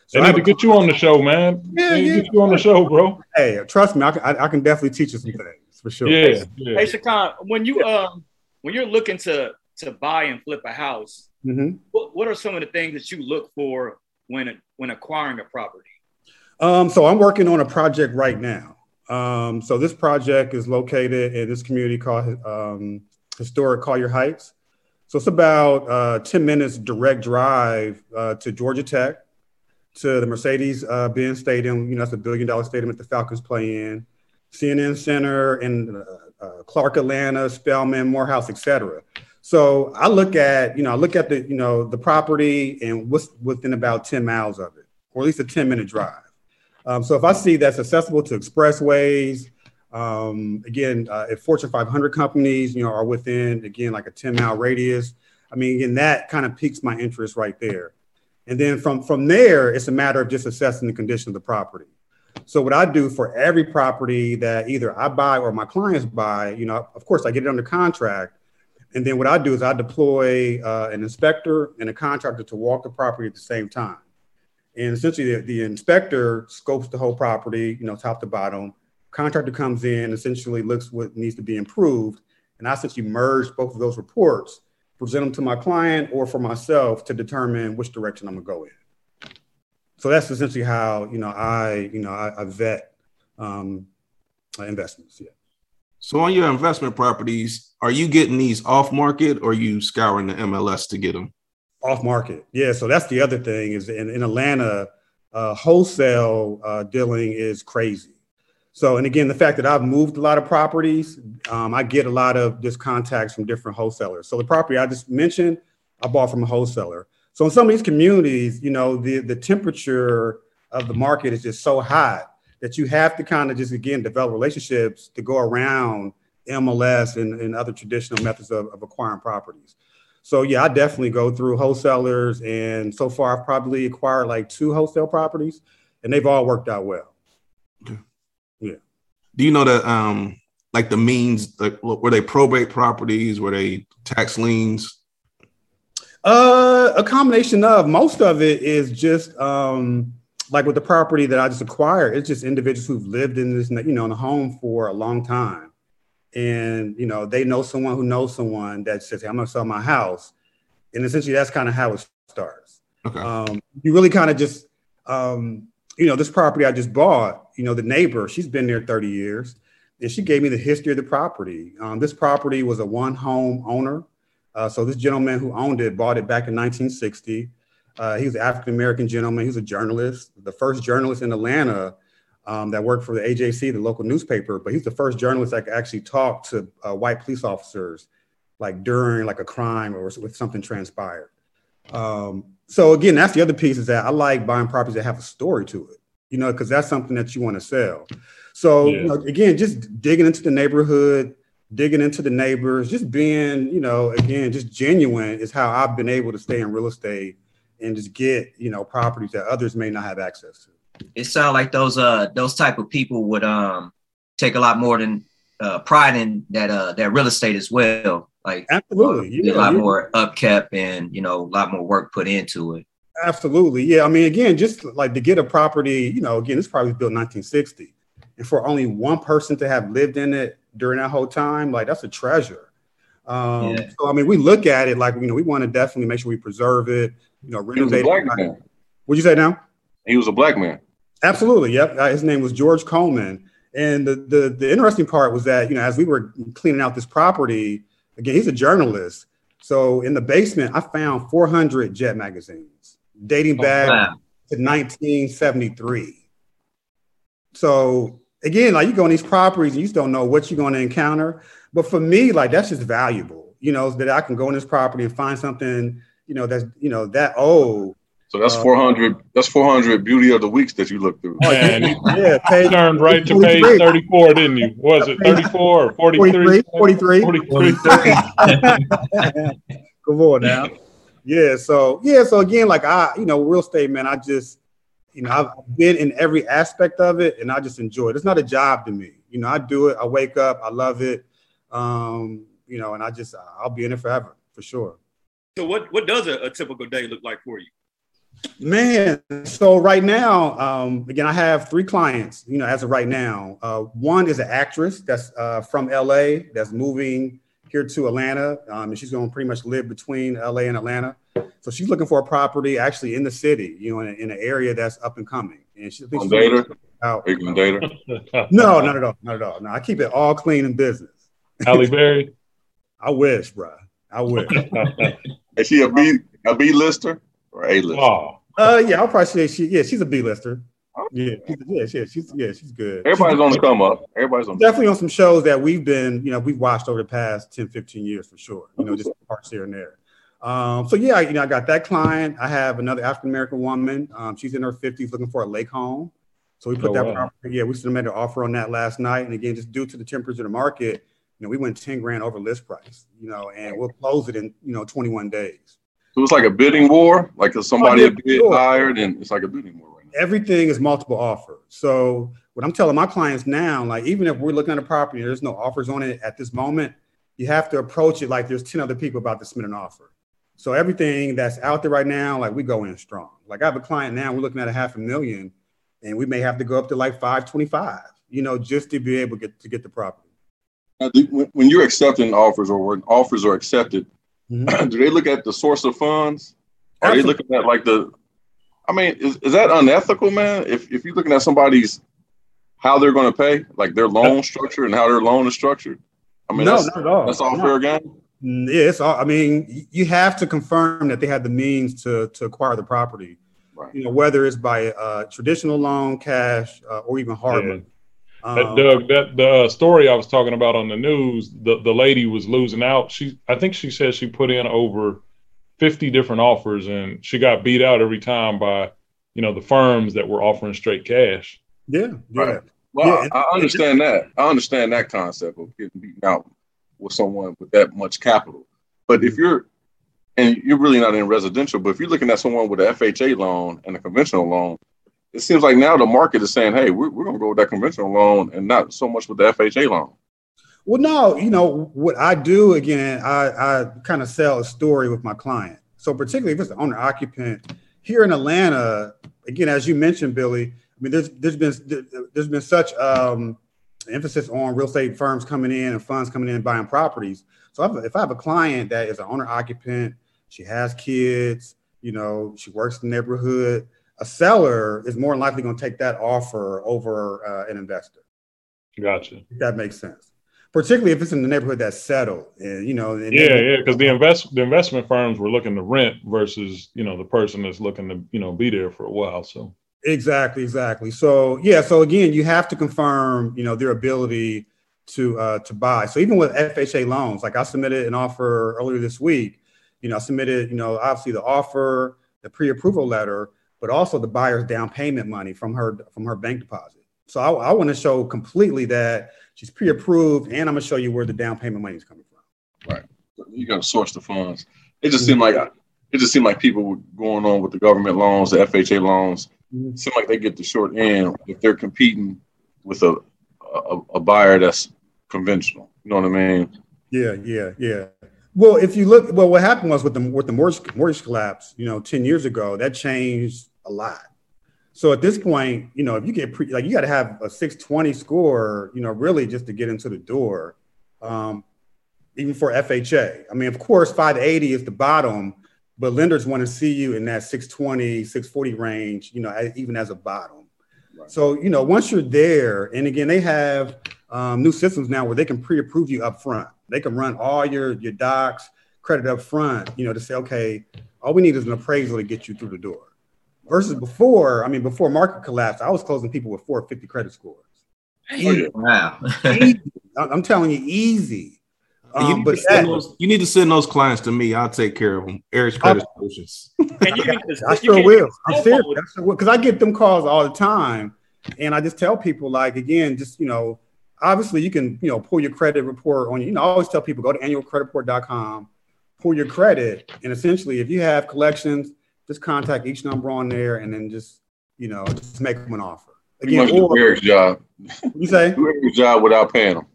So they need to get you on the show, man. Yeah, yeah. Get you on the show, bro. Hey, trust me, I can, I, I can definitely teach you some things for sure. Yeah. yeah. Hey, Shakhan, when you um when you're looking to to buy and flip a house, mm-hmm. what, what are some of the things that you look for when when acquiring a property? Um, so I'm working on a project right now. Um, so this project is located in this community called um, historic Collier Heights. So it's about uh, 10 minutes direct drive uh, to Georgia Tech, to the Mercedes uh, Benz Stadium. You know, that's a billion dollar stadium that the Falcons play in, CNN Center and uh, uh, Clark Atlanta, Spelman, Morehouse, etc. So I look at, you know, I look at the, you know, the property and what's within about 10 miles of it, or at least a 10 minute drive. Um, so if I see that's accessible to expressways, um, again, uh, if Fortune 500 companies, you know, are within again like a 10 mile radius, I mean, again, that kind of piques my interest right there. And then from from there, it's a matter of just assessing the condition of the property. So what I do for every property that either I buy or my clients buy, you know, of course I get it under contract, and then what I do is I deploy uh, an inspector and a contractor to walk the property at the same time. And essentially, the, the inspector scopes the whole property, you know, top to bottom Contractor comes in, essentially looks what needs to be improved, and I essentially merge both of those reports, present them to my client or for myself to determine which direction I'm gonna go in. So that's essentially how you know I you know I, I vet um, investments. Yeah. So on your investment properties, are you getting these off market or you scouring the MLS to get them? Off market, yeah. So that's the other thing is in, in Atlanta, uh, wholesale uh, dealing is crazy. So, and again, the fact that I've moved a lot of properties, um, I get a lot of just contacts from different wholesalers. So the property I just mentioned, I bought from a wholesaler. So in some of these communities, you know, the the temperature of the market is just so hot that you have to kind of just again develop relationships to go around MLS and, and other traditional methods of, of acquiring properties. So yeah, I definitely go through wholesalers, and so far I've probably acquired like two wholesale properties, and they've all worked out well. Okay. Yeah. Do you know that um like the means like were they probate properties? Were they tax liens? Uh a combination of most of it is just um like with the property that I just acquired, it's just individuals who've lived in this, you know, in the home for a long time. And, you know, they know someone who knows someone that says, hey, I'm going to sell my house. And essentially that's kind of how it starts. Okay. Um, you really kind of just, um, you know, this property I just bought, you know, the neighbor, she's been there 30 years, and she gave me the history of the property. Um, this property was a one home owner. Uh, so this gentleman who owned it bought it back in 1960. Uh, he was an African American gentleman. He was a journalist, the first journalist in Atlanta um, that worked for the AJC, the local newspaper. But he's the first journalist that could actually talk to uh, white police officers, like during like a crime or with something transpired. Um, so again, that's the other piece is that I like buying properties that have a story to it, you know, because that's something that you want to sell. So yeah. you know, again, just digging into the neighborhood, digging into the neighbors, just being, you know, again, just genuine is how I've been able to stay in real estate and just get, you know, properties that others may not have access to. It sounds like those uh those type of people would um take a lot more than uh, pride in that uh that real estate as well. Like absolutely, yeah, a lot yeah. more upkept and you know a lot more work put into it. Absolutely, yeah. I mean, again, just like to get a property, you know, again, this property was built 1960, and for only one person to have lived in it during that whole time, like that's a treasure. Um, yeah. So I mean, we look at it like you know we want to definitely make sure we preserve it, you know, renovate it. What'd you say now? He was a black man. Absolutely, yep. Uh, his name was George Coleman. And the, the the interesting part was that you know as we were cleaning out this property, again he's a journalist. So in the basement, I found 400 Jet magazines dating oh, back wow. to 1973. So again, like you go on these properties and you just don't know what you're going to encounter. But for me, like that's just valuable, you know, that I can go on this property and find something, you know, that's you know that old. So that's uh, 400. That's 400 beauty of the weeks that you look through. Man, yeah, page, turned right to page 34, didn't you? Was it 34 or 43? 43. 43. 43. Come on now. Yeah. So yeah. So again, like I, you know, real estate, man. I just, you know, I've been in every aspect of it, and I just enjoy it. It's not a job to me. You know, I do it. I wake up. I love it. Um, you know, and I just, I'll be in it forever for sure. So what what does a, a typical day look like for you? Man, so right now, um, again, I have three clients. You know, as of right now, uh, one is an actress that's uh, from LA that's moving here to Atlanta, um, and she's going to pretty much live between LA and Atlanta. So she's looking for a property actually in the city, you know, in, in an area that's up and coming. And she thinks data. Out. data. no, not at all, not at all. No, I keep it all clean in business. Halle Berry. I wish, bro. I wish. Is she a B a B lister or A lister? Oh. Uh, yeah, I'll probably say she. Yeah, she's a B lister. Yeah, she's, yeah, yeah, she's yeah, she's good. Everybody's she's on the come up. Everybody's on definitely on some shows that we've been, you know, we've watched over the past 10, 15 years for sure. You know, just parts here and there. Um, so yeah, you know, I got that client. I have another African American woman. Um, she's in her 50s looking for a lake home. So we put oh, that wow. property, yeah, we submitted an offer on that last night. And again, just due to the temperature of the market, you know, we went 10 grand over list price, you know, and we'll close it in, you know, 21 days. So it's like a bidding war, like if somebody oh, yeah, bid sure. higher, then it's like a bidding war right now. Everything is multiple offers. So what I'm telling my clients now, like even if we're looking at a property, there's no offers on it at this moment, you have to approach it like there's 10 other people about to submit an offer. So everything that's out there right now, like we go in strong. Like I have a client now, we're looking at a half a million, and we may have to go up to like 525, you know, just to be able to get to get the property. Now, when you're accepting offers or when offers are accepted, Mm-hmm. do they look at the source of funds? Are Absolutely. they looking at like the? I mean, is, is that unethical, man? If if you're looking at somebody's how they're going to pay, like their loan structure and how their loan is structured. I mean, no, that's, not at all. That's all no. fair game. Yes, I mean, you have to confirm that they have the means to to acquire the property. Right. You know, whether it's by a traditional loan, cash, uh, or even hard money. Um, Doug, that the story I was talking about on the news, the, the lady was losing out. She, I think she said she put in over 50 different offers and she got beat out every time by, you know, the firms that were offering straight cash. Yeah. yeah. Right. Well, yeah, I, I understand that. I understand that concept of getting beaten out with someone with that much capital. But if you're, and you're really not in residential, but if you're looking at someone with an FHA loan and a conventional loan, it seems like now the market is saying, hey, we're, we're going to go with that conventional loan and not so much with the FHA loan. Well, no, you know, what I do again, I, I kind of sell a story with my client. So, particularly if it's the owner occupant here in Atlanta, again, as you mentioned, Billy, I mean, there's there's been there's been such um, emphasis on real estate firms coming in and funds coming in and buying properties. So, if I have a client that is an owner occupant, she has kids, you know, she works in the neighborhood, a seller is more likely going to take that offer over uh, an investor. Gotcha. If that makes sense. Particularly if it's in the neighborhood that's settled, and you know. And yeah, yeah, because the invest the investment firms were looking to rent versus you know the person that's looking to you know be there for a while. So exactly, exactly. So yeah, so again, you have to confirm you know their ability to uh, to buy. So even with FHA loans, like I submitted an offer earlier this week. You know, I submitted you know obviously the offer, the pre-approval letter but also the buyer's down payment money from her from her bank deposit. So I, I want to show completely that she's pre-approved, and I'm gonna show you where the down payment money is coming from. Right. You got to source the funds. It just seemed like it just seemed like people were going on with the government loans, the FHA loans. Mm-hmm. Like they get the short end if they're competing with a, a, a buyer that's conventional. You know what I mean? Yeah, yeah, yeah. Well, if you look, well, what happened was with the with the mortgage mortgage collapse, you know, ten years ago, that changed a lot. So at this point, you know, if you get pre, like you got to have a 620 score, you know, really just to get into the door, um, even for FHA. I mean, of course, 580 is the bottom, but lenders want to see you in that 620, 640 range, you know, even as a bottom. Right. So, you know, once you're there, and again, they have um, new systems now where they can pre-approve you up front. They can run all your your docs, credit up front, you know, to say, okay, all we need is an appraisal to get you through the door. Versus before, I mean, before market collapse, I was closing people with 450 credit scores. Easy. Wow. I'm telling you, easy. Um, you, need but that, those, you, need to send those clients to me. I'll take care of them. Eric's Credit Solutions. I sure will. I'm serious because I get them calls all the time, and I just tell people like again, just you know, obviously you can you know pull your credit report on. You You know, I always tell people go to annualcreditreport.com, pull your credit, and essentially if you have collections, just contact each number on there, and then just you know just make them an offer. Again, you or, do Eric's job. You say do Eric's job without paying them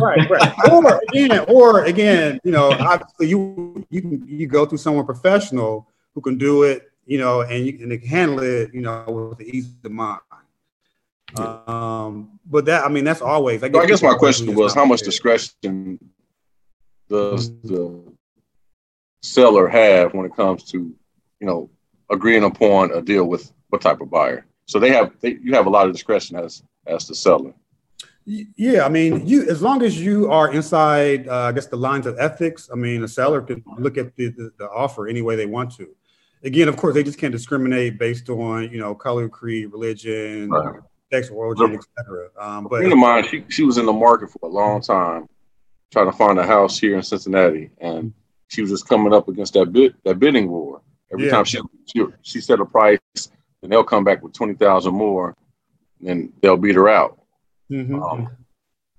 right, right. Or again, or again, you know, obviously you you can you go through someone professional who can do it, you know, and you can handle it, you know, with the ease of mind. Um, but that I mean, that's always. I guess, I guess my question was, how much discretion does the seller have when it comes to, you know, agreeing upon a deal with what type of buyer? So they have, they, you have a lot of discretion as as the seller. Yeah, I mean, you as long as you are inside, uh, I guess the lines of ethics. I mean, a seller can look at the, the, the, offer any way they want to. Again, of course, they just can't discriminate based on you know color, creed, religion, right. sex, origin, etc. Um, but a friend of mine, she she was in the market for a long time, trying to find a house here in Cincinnati, and she was just coming up against that bid that bidding war. Every yeah. time she, she she set a price, and they'll come back with twenty thousand more, and they'll beat her out. Mm-hmm. Um,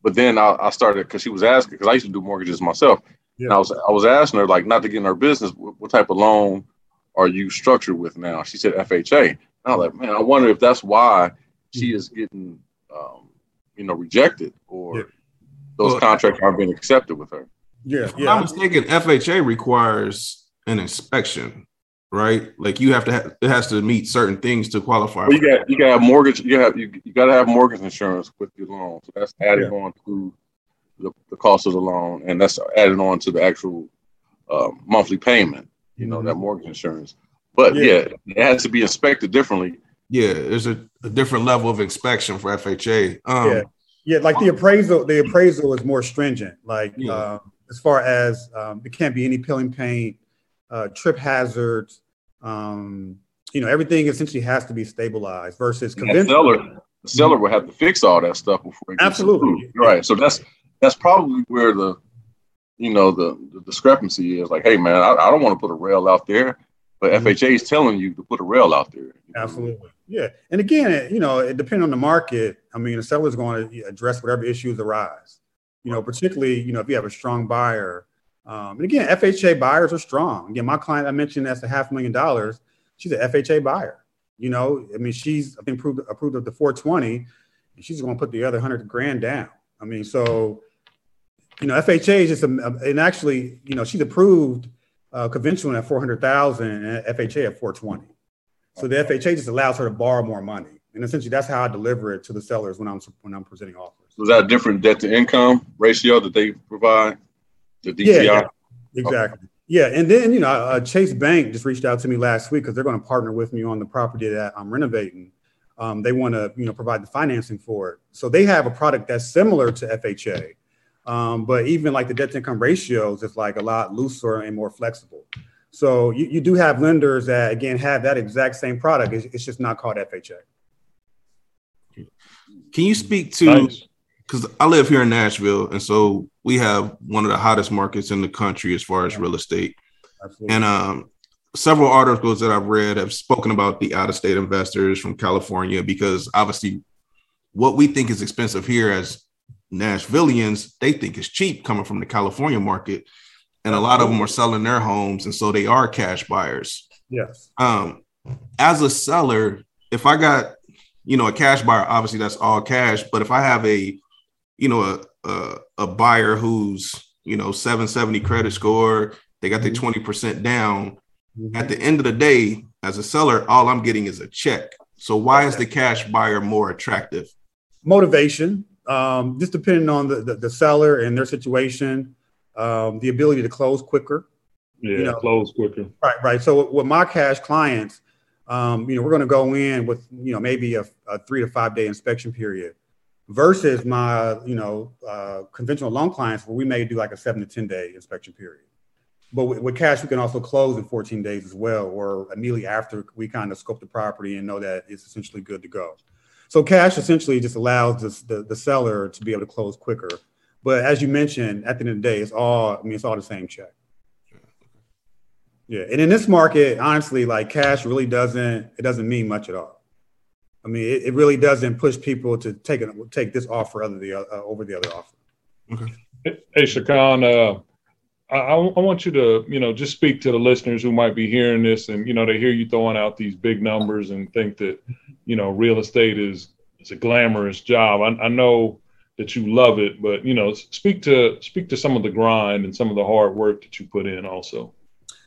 but then I, I started because she was asking because I used to do mortgages myself. Yeah. And I was I was asking her like not to get in her business. What, what, type of loan are you structured with now? She said FHA. And I was like, man, I wonder if that's why she mm-hmm. is getting, um, you know, rejected or yeah. those well, contracts aren't being accepted with her. Yeah, if yeah. I'm mistaken. FHA requires an inspection right? Like you have to have it has to meet certain things to qualify. Well, you got you got have mortgage. You have you, you got to have mortgage insurance with your loan. So that's added yeah. on to the, the cost of the loan, and that's added on to the actual uh, monthly payment. You know mm-hmm. that mortgage insurance. But yeah. yeah. it has to be inspected differently. Yeah, there's a, a different level of inspection for FHA. Um, yeah, yeah, like the appraisal. The appraisal is more stringent. Like yeah. uh, as far as um, it can't be any peeling paint, uh, trip hazards, um, you know, everything essentially has to be stabilized versus conventional. Seller, the seller will have to fix all that stuff before. Absolutely, right. So that's that's probably where the you know the, the discrepancy is. Like, hey man, I, I don't want to put a rail out there, but mm-hmm. FHA is telling you to put a rail out there. Absolutely. Yeah, and again, you know, it depends on the market. I mean, the seller is going to address whatever issues arise. You know, particularly, you know, if you have a strong buyer um, and again, FHA buyers are strong. Again, my client I mentioned that's a half million dollars. She's an FHA buyer. You know, I mean, she's approved approved of the 420, and she's going to put the other hundred grand down. I mean, so you know, FHA is just a, and actually, you know, she's approved uh, conventional at 400,000 and FHA at 420. So the FHA just allows her to borrow more money, and essentially that's how I deliver it to the sellers when I'm when I'm presenting offers. Is that a different debt to income ratio that they provide? The DTI. Yeah, yeah exactly. Okay. Yeah, and then you know, uh, Chase Bank just reached out to me last week because they're going to partner with me on the property that I'm renovating. Um, they want to you know provide the financing for it, so they have a product that's similar to FHA, um, but even like the debt to income ratios is like a lot looser and more flexible. So you, you do have lenders that again have that exact same product. It's, it's just not called FHA. Can you speak to because I live here in Nashville, and so we have one of the hottest markets in the country as far as real estate. Absolutely. And um, several articles that I've read have spoken about the out of state investors from California because obviously what we think is expensive here as Nashvillians, they think is cheap coming from the California market. And a lot of them are selling their homes, and so they are cash buyers. Yes. Um, as a seller, if I got, you know, a cash buyer, obviously that's all cash. But if I have a you know, a, a, a buyer who's, you know, 770 credit score, they got their 20% mm-hmm. down. Mm-hmm. At the end of the day, as a seller, all I'm getting is a check. So why is the cash buyer more attractive? Motivation, um, just depending on the, the, the, seller and their situation, um, the ability to close quicker. Yeah, you know, close quicker. Right, right. So with my cash clients, um, you know, we're going to go in with, you know, maybe a, a three to five day inspection period versus my you know uh, conventional loan clients where we may do like a seven to ten day inspection period but with, with, cash we can also close in 14 days as well or immediately after we kind of scope the property and know that it's essentially good to go So cash essentially just allows the, the, the seller to be able to close quicker. But as you mentioned, at the end of the day, it's all I mean, it's all the same check. Yeah, and in this market, honestly, like cash really doesn't it doesn't mean much at all. I mean, it, it really doesn't push people to take it take this offer other the uh, over the other offer. Okay. Hey, Shakhan, uh, I, I want you to, you know, just speak to the listeners who might be hearing this, and you know, they hear you throwing out these big numbers and think that, you know, real estate is is a glamorous job. I, I know that you love it, but you know, speak to speak to some of the grind and some of the hard work that you put in, also.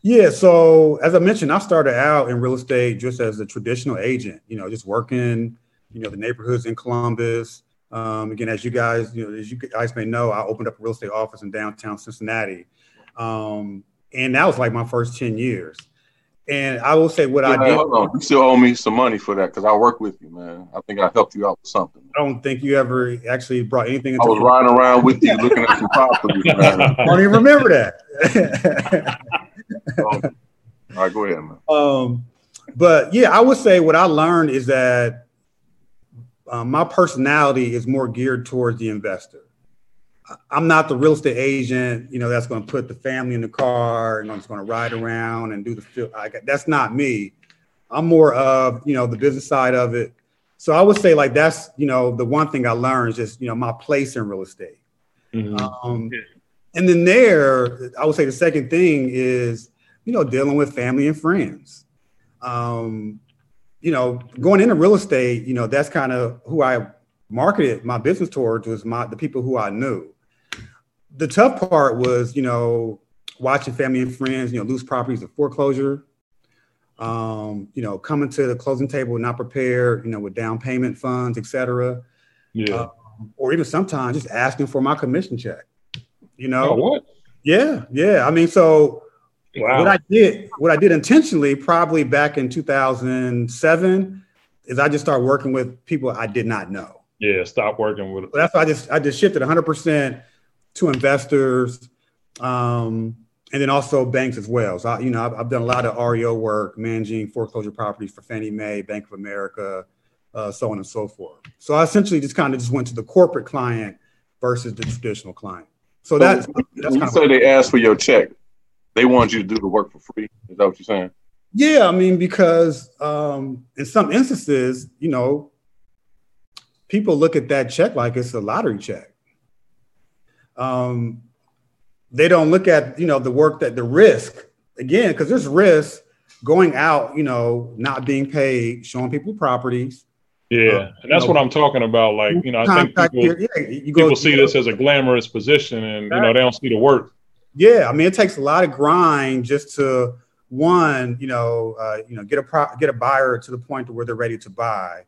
Yeah, so as I mentioned, I started out in real estate just as a traditional agent, you know, just working, you know, the neighborhoods in Columbus, um, again, as you guys, you know, as you guys may know, I opened up a real estate office in downtown Cincinnati, um, and that was like my first ten years. And I will say what yeah, I did. Hold on. You still owe me some money for that because I work with you, man. I think I helped you out with something. I don't think you ever actually brought anything. I was riding around with you looking at some properties, man. I don't even remember that. um, all right, go ahead, man. Um, but yeah, I would say what I learned is that um, my personality is more geared towards the investor. I'm not the real estate agent, you know, that's going to put the family in the car and I'm just going to ride around and do the field. That's not me. I'm more of, you know, the business side of it. So I would say like that's, you know, the one thing I learned is just, you know, my place in real estate. Mm-hmm. Um, and then there, I would say the second thing is, you know, dealing with family and friends. Um, you know, going into real estate, you know, that's kind of who I marketed my business towards was my the people who I knew. The tough part was, you know, watching family and friends, you know, lose properties to foreclosure. Um, you know, coming to the closing table not prepared, you know, with down payment funds, et cetera. Yeah. Uh, or even sometimes just asking for my commission check. You know. Oh, what? Yeah, yeah. I mean, so Wow. What I did, what I did intentionally, probably back in 2007, is I just started working with people I did not know. Yeah, stop working with. So that's why I just I just shifted 100 percent to investors, um, and then also banks as well. So I, you know I've, I've, done a lot of REO work, managing foreclosure properties for Fannie Mae, Bank of America, uh, so on and so forth. So I essentially just kind of just went to the corporate client versus the traditional client. So, so that's, that's you say they asked for your check they want you to do the work for free. Is that what you're saying? Yeah, I mean, because um, in some instances, you know, people look at that check like it's a lottery check. Um, they don't look at you know the work that the risk again because there's risk going out, you know, not being paid, showing people properties. Yeah, uh, and that's know, what I'm talking about. Like, you know, I think people, yeah, people see this as a glamorous position, and you know, they don't see the work. Yeah, I mean, it takes a lot of grind just to one, you know, uh, you know, get a pro- get a buyer to the point to where they're ready to buy,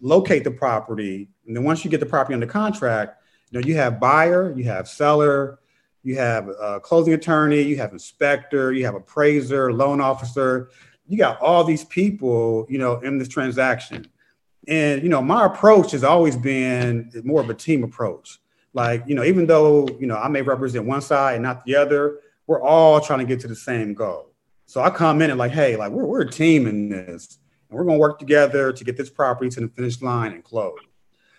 locate the property, and then once you get the property under contract, you know, you have buyer, you have seller, you have a closing attorney, you have inspector, you have appraiser, loan officer, you got all these people, you know, in this transaction. And you know, my approach has always been more of a team approach. Like, you know, even though, you know, I may represent one side and not the other, we're all trying to get to the same goal. So I commented like, hey, like we're, we're a team in this and we're going to work together to get this property to the finish line and close.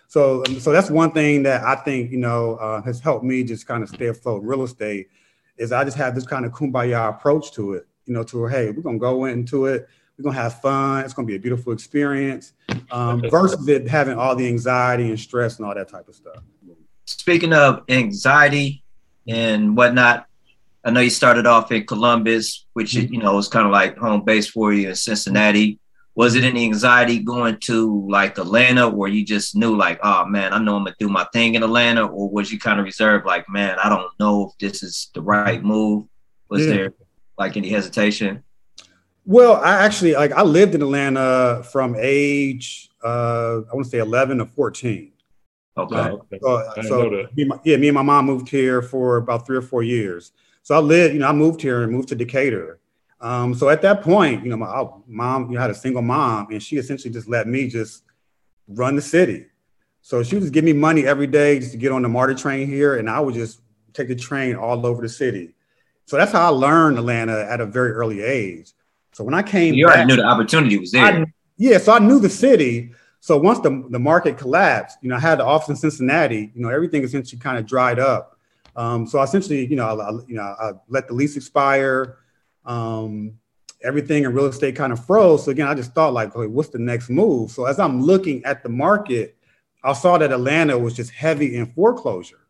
So, um, so that's one thing that I think, you know, uh, has helped me just kind of stay afloat in real estate is I just have this kind of kumbaya approach to it, you know, to, hey, we're going to go into it. We're going to have fun. It's going to be a beautiful experience um, versus it having all the anxiety and stress and all that type of stuff speaking of anxiety and whatnot, I know you started off in Columbus, which mm-hmm. you know was kind of like home base for you in Cincinnati. Was it any anxiety going to like Atlanta, where you just knew like, oh man, I know I'm gonna do my thing in Atlanta, or was you kind of reserved, like, man, I don't know if this is the right move? Was yeah. there like any hesitation? Well, I actually like I lived in Atlanta from age uh, I want to say 11 to 14. Okay. Uh, so, so me my, yeah, me and my mom moved here for about three or four years. So I lived, you know, I moved here and moved to Decatur. Um, so at that point, you know, my mom, you know, had a single mom, and she essentially just let me just run the city. So she would just give me money every day just to get on the MARTA train here, and I would just take the train all over the city. So that's how I learned Atlanta at a very early age. So when I came, you back, already knew the opportunity was there. I, yeah, so I knew the city. So once the, the market collapsed, you know, I had the office in Cincinnati, you know, everything essentially kind of dried up. Um, so essentially, you know, I, you know, I let the lease expire. Um, everything in real estate kind of froze. So again, I just thought like, okay, what's the next move? So as I'm looking at the market, I saw that Atlanta was just heavy in foreclosure.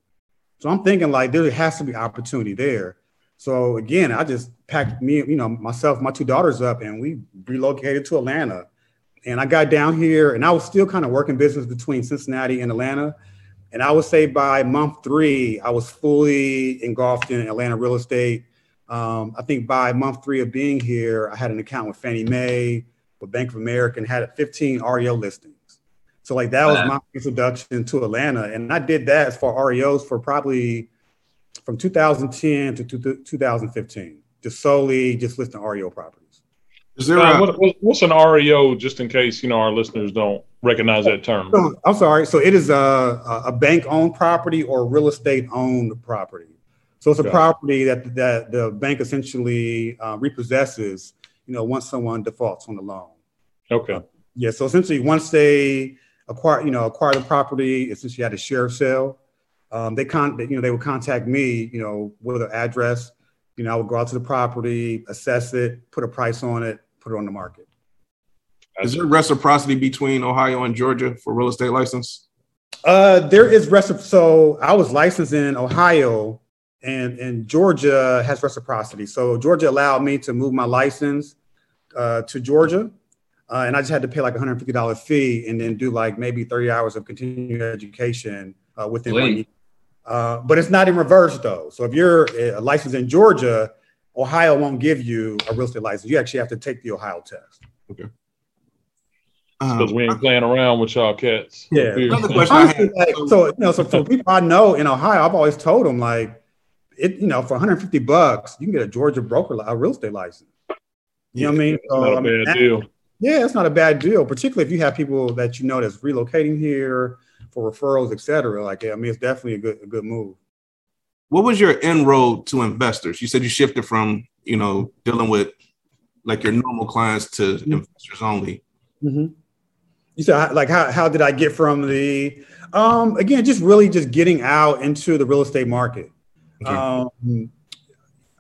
So I'm thinking like there has to be opportunity there. So again, I just packed me, you know, myself, my two daughters up, and we relocated to Atlanta. And I got down here, and I was still kind of working business between Cincinnati and Atlanta. And I would say by month three, I was fully engulfed in Atlanta real estate. Um, I think by month three of being here, I had an account with Fannie Mae, with Bank of America, and had 15 REO listings. So like that was my introduction to Atlanta, and I did that for REOs for probably from 2010 to 2015, just solely just listing REO properties. Is there a, what, what's an REO, just in case you know our listeners don't recognize that term? I'm sorry. So it is a a bank owned property or real estate owned property. So it's a property that that the bank essentially uh, repossesses. You know, once someone defaults on the loan. Okay. Uh, yeah. So essentially, once they acquire, you know, acquire the property, essentially had a sheriff sale. Um, they con, you know, they would contact me, you know, with an address. You know, I would go out to the property, assess it, put a price on it, put it on the market. Is there reciprocity between Ohio and Georgia for real estate license? Uh, there is reciprocity. So I was licensed in Ohio and, and Georgia has reciprocity. So Georgia allowed me to move my license uh, to Georgia. Uh, and I just had to pay like a $150 fee and then do like maybe 30 hours of continuing education uh, within one year. Uh, but it's not in reverse though. So if you're uh, licensed in Georgia, Ohio won't give you a real estate license. You actually have to take the Ohio test. Okay. Because um, we ain't playing around with y'all cats. Yeah. Another question Honestly, like, so you know, so for people I know in Ohio, I've always told them like, it you know, for 150 bucks, you can get a Georgia broker a real estate license. You know what I mean? So, not a bad I mean, deal. Yeah, it's not a bad deal, particularly if you have people that you know that's relocating here for referrals, et cetera. Like, yeah, I mean, it's definitely a good a good move. What was your inroad to investors? You said you shifted from you know dealing with like your normal clients to mm-hmm. investors only. Mm-hmm. You said like how how did I get from the um again just really just getting out into the real estate market. Okay. Um,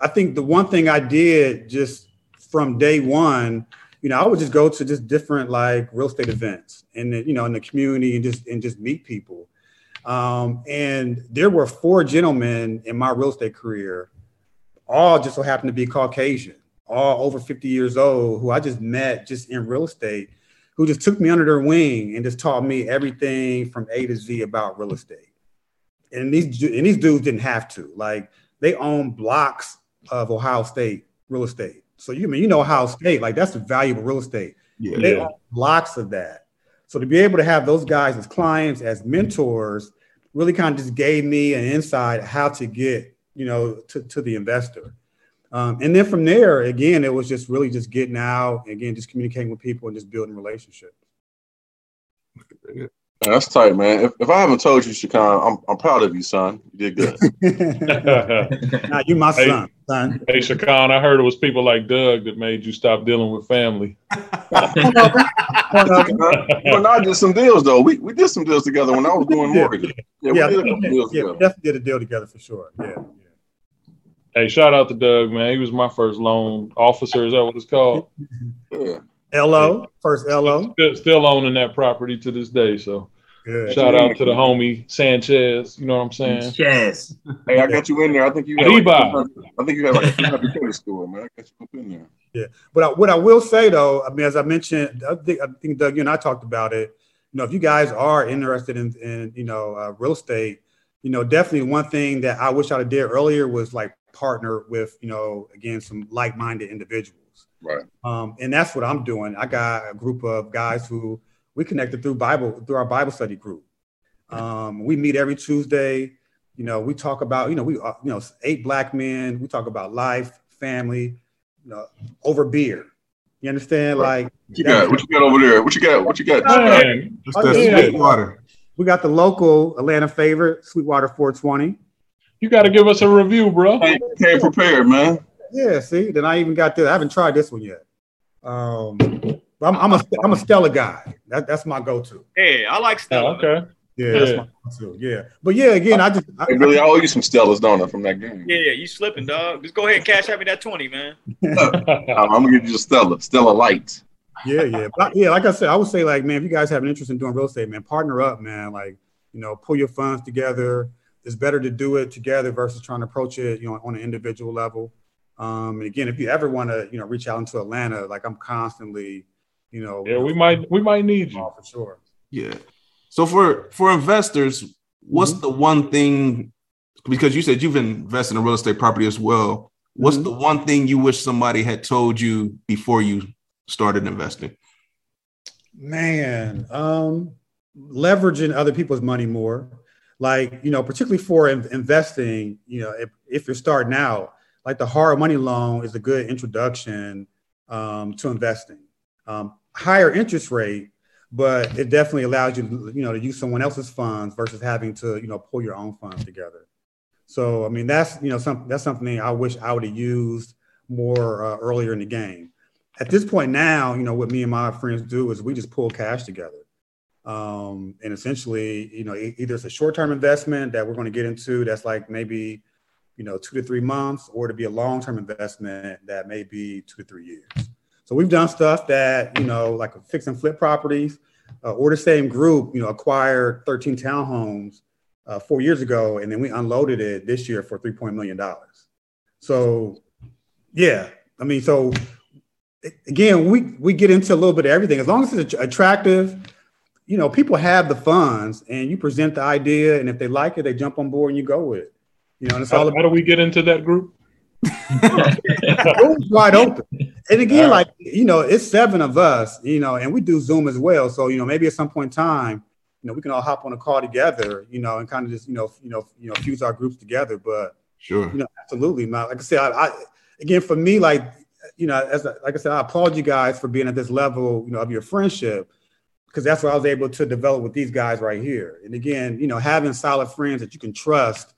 I think the one thing I did just from day one you know, I would just go to just different like real estate events and you know in the community and just and just meet people. Um, and there were four gentlemen in my real estate career, all just so happened to be Caucasian, all over 50 years old, who I just met just in real estate, who just took me under their wing and just taught me everything from A to Z about real estate. And these and these dudes didn't have to. Like they own blocks of Ohio State real estate. So you I mean you know Ohio State, like that's valuable real estate. Yeah, they own lots of that. So to be able to have those guys as clients, as mentors, really kind of just gave me an insight how to get, you know, to, to the investor. Um, and then from there, again, it was just really just getting out, again, just communicating with people and just building relationships. That's tight, man. If, if I haven't told you, Shakhan, I'm, I'm proud of you, son. You did good. nah, you my hey, son, son. Hey, Shakhan, I heard it was people like Doug that made you stop dealing with family. well, not just some deals though. We we did some deals together when I was doing mortgage. Yeah, yeah, we, did a deals yeah, together. definitely did a deal together for sure. Yeah, yeah. Hey, shout out to Doug, man. He was my first loan officer. Is that what it's called? Yeah. LO, first LO. Still, still, owning that property to this day. So Good. shout out to the homie Sanchez. You know what I'm saying? Sanchez. Hey, I got you in there. I think you had like, I think you had like a credit score, man. I got you up in there. Yeah. But I, what I will say though, I mean, as I mentioned, I think, I think Doug, you and I talked about it. You know, if you guys are interested in, in you know, uh, real estate, you know, definitely one thing that I wish I'd have did earlier was like partner with, you know, again, some like-minded individuals. Right. Um, and that's what I'm doing. I got a group of guys who we connected through Bible through our Bible study group. Um, we meet every Tuesday. You know, we talk about you know we uh, you know eight black men. We talk about life, family, you know, over beer. You understand? Right. Like what you got? What you got over there? What you got? What you got? Man. Oh, yeah. Sweetwater. We got the local Atlanta favorite, Sweetwater 420. You got to give us a review, bro. Came prepared, man. Yeah, see, then I even got this. I haven't tried this one yet. Um, But I'm, I'm a I'm a Stella guy. That, that's my go-to. Yeah, I like Stella. Oh, okay. Yeah, that's Yeah. my go-to. Yeah, but yeah, again, I just I, Hey, Billy, I owe you some Stellas, don't I, from that game? Yeah, yeah, you slipping, dog. Just go ahead and cash out me that 20, man. I'm gonna give you a Stella, Stella Light. yeah, yeah, but yeah. Like I said, I would say like, man, if you guys have an interest in doing real estate, man, partner up, man. Like, you know, pull your funds together. It's better to do it together versus trying to approach it, you know, on an individual level. Um, and again, if you ever want to, you know, reach out into Atlanta, like I'm constantly, you know, yeah, we might we might need you. For sure. Yeah. So for for investors, what's Mhm. the one thing? Because you said you've invested in real estate property as well. What's Mhm. the one thing you wish somebody had told you before you started investing? Man, um, leveraging other people's money more, like you know, particularly for in- investing. You know, if, if you're starting out, like the hard money loan is a good introduction um, to investing. Um, higher interest rate, but it definitely allows you, to, you know, to use someone else's funds versus having to, you know, pull your own funds together. So, I mean, that's you know, something that's something I wish I would have used more uh, earlier in the game at this point now, you know, what me and my friends do is we just pull cash together. Um, and essentially, you know, e- either it's a short-term investment that we're going to get into that's like maybe, you know, two to three months, or to be a long-term investment that may be two to three years. So we've done stuff that, you know, like fix and flip properties, uh, or the same group, you know, acquired 13 townhomes uh, four years ago, and then we unloaded it this year for $3.1 million. So, yeah, I mean, so again, we we get into a little bit of everything. As long as it's attractive, you know, people have the funds, and you present the idea, and if they like it, they jump on board and you go with it. You know, and it's all about how do we get into that group? wide open. And again, right. like you know, it's seven of us, you know, and we do Zoom as well. So you know, maybe at some point in time, you know, we can all hop on a call together, you know, and kind of just you know, you know, you know, fuse our groups together. But Sure. you know, absolutely, man. Like I said, I, I again for me, like you know, as like I said, I applaud you guys for being at this level, you know, of your friendship, because that's what I was able to develop with these guys right here. And again, you know, having solid friends that you can trust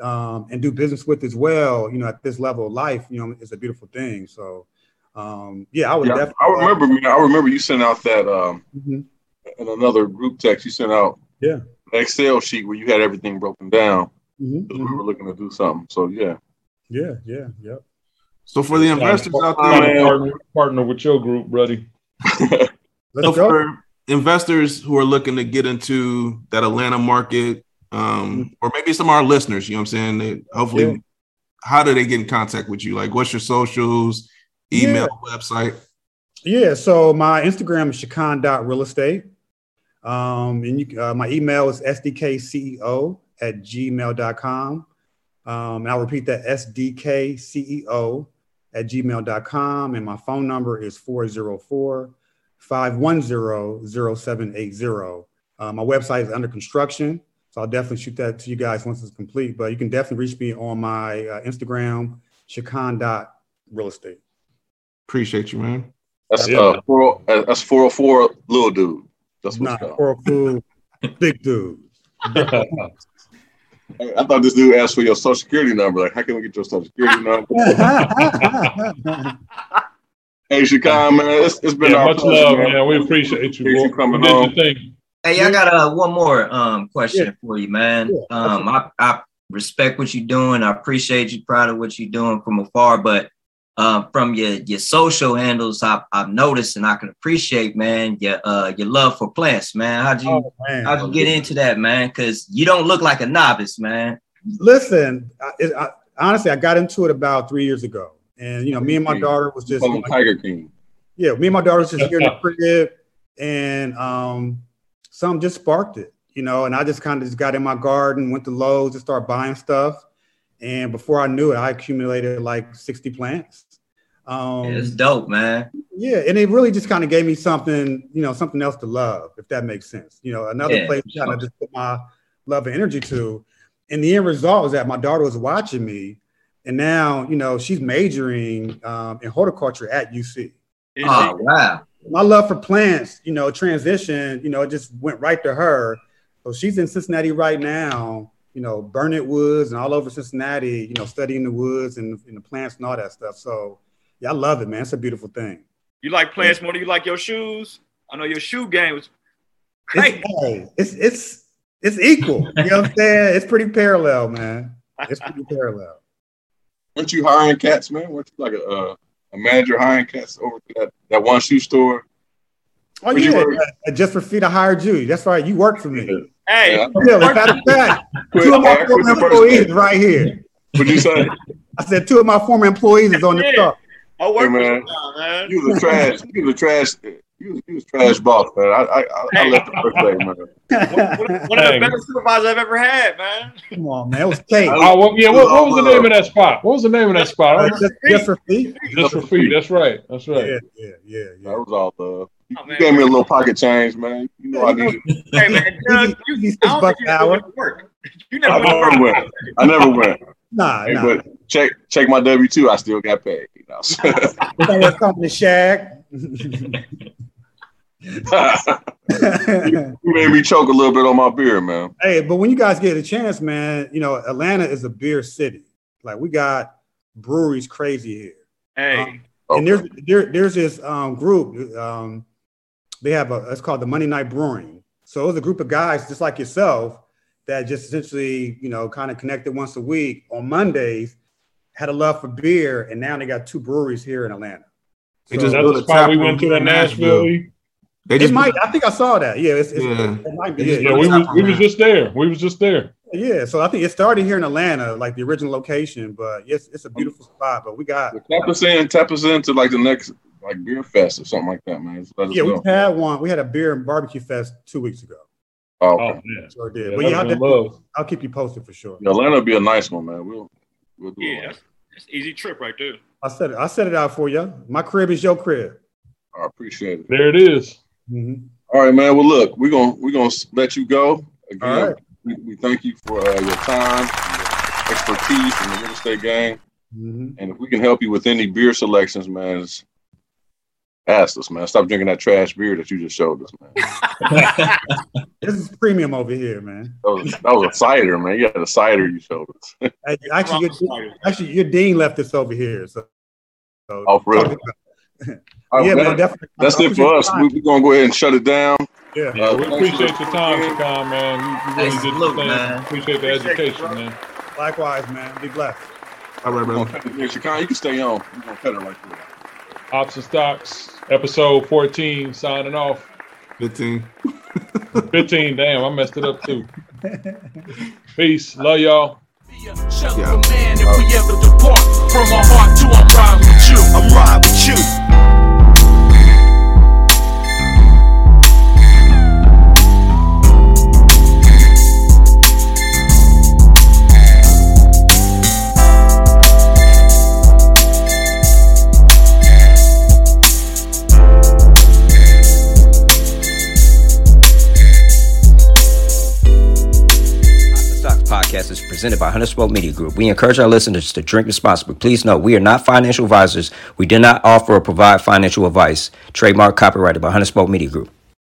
um, and do business with as well, you know, at this level of life, you know, is a beautiful thing. So, um, yeah, I would Yeah, definitely. I remember, man. I remember you sent out that um, Mhm. in another group text. You sent out Yeah. Excel sheet where you had everything broken down. Mhm, 'cause mhm. We were looking to do something. So yeah, Yeah, yeah, yep. So for the investors out Oh, there, man. partner, partner with your group, buddy. Let's so go. for investors who are looking to get into that Atlanta market, um, or maybe some of our listeners, you know what I'm saying? They, hopefully, Yeah. how do they get in contact with you? Like, what's your socials, email, website? Yeah, so my Instagram is shakan.realestate. Um, and you, uh, my email is sdkceo at gmail.com. Um, and I'll repeat that sdkceo at gmail.com. And my phone number is 404 510 0780. Uh, my website is under construction. So I'll definitely shoot that to you guys once it's complete. But you can definitely reach me on my uh, Instagram, shakan.realestate. Appreciate you, man. that's Yeah. uh, four, uh, that's four hundred four, little dude. That's what Nah, it's called. Coral Cool, big dude. I I thought this dude asked for your social security number. Like, how can we get your social security number? hey, Shakhan, man, it's, it's been Yeah, our much pleasure, love, man. man. We appreciate you. Appreciate you coming You on. Hey, I got uh, one more um, question Yeah. for you, man. Yeah, Um, I, I respect what you're doing. I appreciate you, proud of what you're doing from afar. But uh, from your your social handles, I've, I've noticed and I can appreciate, man, your uh, your love for plants, man. How'd you Oh, man. how'd you get into that, man? Because you don't look like a novice, man. Listen, I, it, I, honestly, I got into it about three years ago, and you know, me and my daughter was just Call him Tiger King. yeah, me and my daughter was just here in the crib, and um, some just sparked it, you know, and I just kind of just got in my garden, went to Lowe's and started buying stuff, and before I knew it, I accumulated like sixty plants. Um, it's dope, man. Yeah, and it really just kind of gave me something, you know, something else to love, if that makes sense. You know, another Yeah, place to kind of just put my love and energy to. And the end result was that my daughter was watching me, and now, you know, she's majoring um, in horticulture at UC. Oh wow. My love for plants, you know, transition, you know, it just went right to her. So she's in Cincinnati right now, you know, Burnet Woods and all over Cincinnati, you know, studying the woods and, and the plants and all that stuff. So, yeah, I love it, man. It's a beautiful thing. You like plants more than you like your shoes? I know your shoe game was It's, hey, it's it's it's equal. You know what I'm saying? It's pretty parallel, man. It's pretty parallel. Weren't you hiring cats, man? Weren't you like a uh, a manager hiring cats over to that, that one shoe store? Oh Where'd yeah, uh, just for feet, I hired you. That's right. You work for me. Hey, Yeah. Yeah, matter of fact, two of my former employees right here. What'd you say? I said two of my former employees is on the Yeah. truck. I work Hey, for man. you now, man. You was a trash. You was a trash. You was, you was trash boss, man. I I, I, I left the first day, man. One, one of the best supervisors I've ever had, man. Come on, man. It was Kate. Oh, well, yeah. What, what was the name of that spot? What was the name of that spot? Uh, just, just for feet. Just for feet. That's right. That's right. Yeah, yeah, yeah, yeah. That was all love. You, Oh, you man. gave me a little pocket change, man. You know I needed. it. Hey, man, Doug, you, Easy I six don't bucks think an you ever hour. to work. You never I went never went. I never went. Nah, Hey, nah. but check check my W two. I still got paid. You know. That was something to shag. you made me choke a little bit on my beer, man. Hey, but when you guys get a chance, man, you know Atlanta is a beer city. Like we got breweries crazy here, Hey, and there's there, there's this um, group. Um, they have a it's called the Monday Night Brewing. So it was a group of guys just like yourself that just essentially you know kind of connected once a week on Mondays, had a love for beer, and now they got two breweries here in Atlanta. They So just That's the spot we went to here in in Nashville. They it just might. I think I saw that. Yeah, it's, it's, Yeah. it might be. Just Yeah, Yeah, we built was, we was just there. We was just there. Yeah, so I think it started here in Atlanta, like the original location, but yes, it's a beautiful spot. But we got Tap us in, tap us into like the next like beer fest or something like that, man. Just let us yeah, know. we've had one. We had a beer and barbecue fest two weeks ago. Oh, Oh okay. man, Sure did. yeah, but yeah, I'll, that was definitely- love. I'll keep you posted for sure. Yeah, Atlanta will be a nice one, man. We'll we'll do yeah, it. that's, that's an easy trip right there. I said it. I set it out for you. My crib is your crib. I appreciate it. There it is. Mhm. All right, man. Well, look, we're gonna we're gonna let you go again. All right. We, we thank you for uh, your time, your expertise in the real estate game, Mhm. and if we can help you with any beer selections, man, just ask us, man. Stop drinking that trash beer that you just showed us, man. This is premium over here, man. That was, that was a cider, man. You had a cider you showed us. Hey, actually, your, actually, your dean left this over here. So, so Oh, for real? All right, yeah, man. man, definitely. That's I it for us. appreciate We, we're gonna go ahead and shut it down. Yeah. Yeah, we appreciate for your time, Shakhan, man. You, you really Hey, did salute, the thing. man. Appreciate the Appreciate education, bro. man. Likewise, man. Be blessed. All right, We're brother. gonna cut it here. Shakhan, you can stay on. We're gonna cut it right there. Hops and Stocks, episode 14, signing off. 15. 15, damn, I messed it up too. Peace. Love y'all. Shut Yeah. the man if we ever depart from my heart to I'm riding with you. I'm riding with you. Podcast is presented by Hunter Smoke Media Group. We encourage our listeners to drink responsibly. Please note, we are not financial advisors. We do not offer or provide financial advice. Trademark copyrighted by Hunter Smoke Media Group.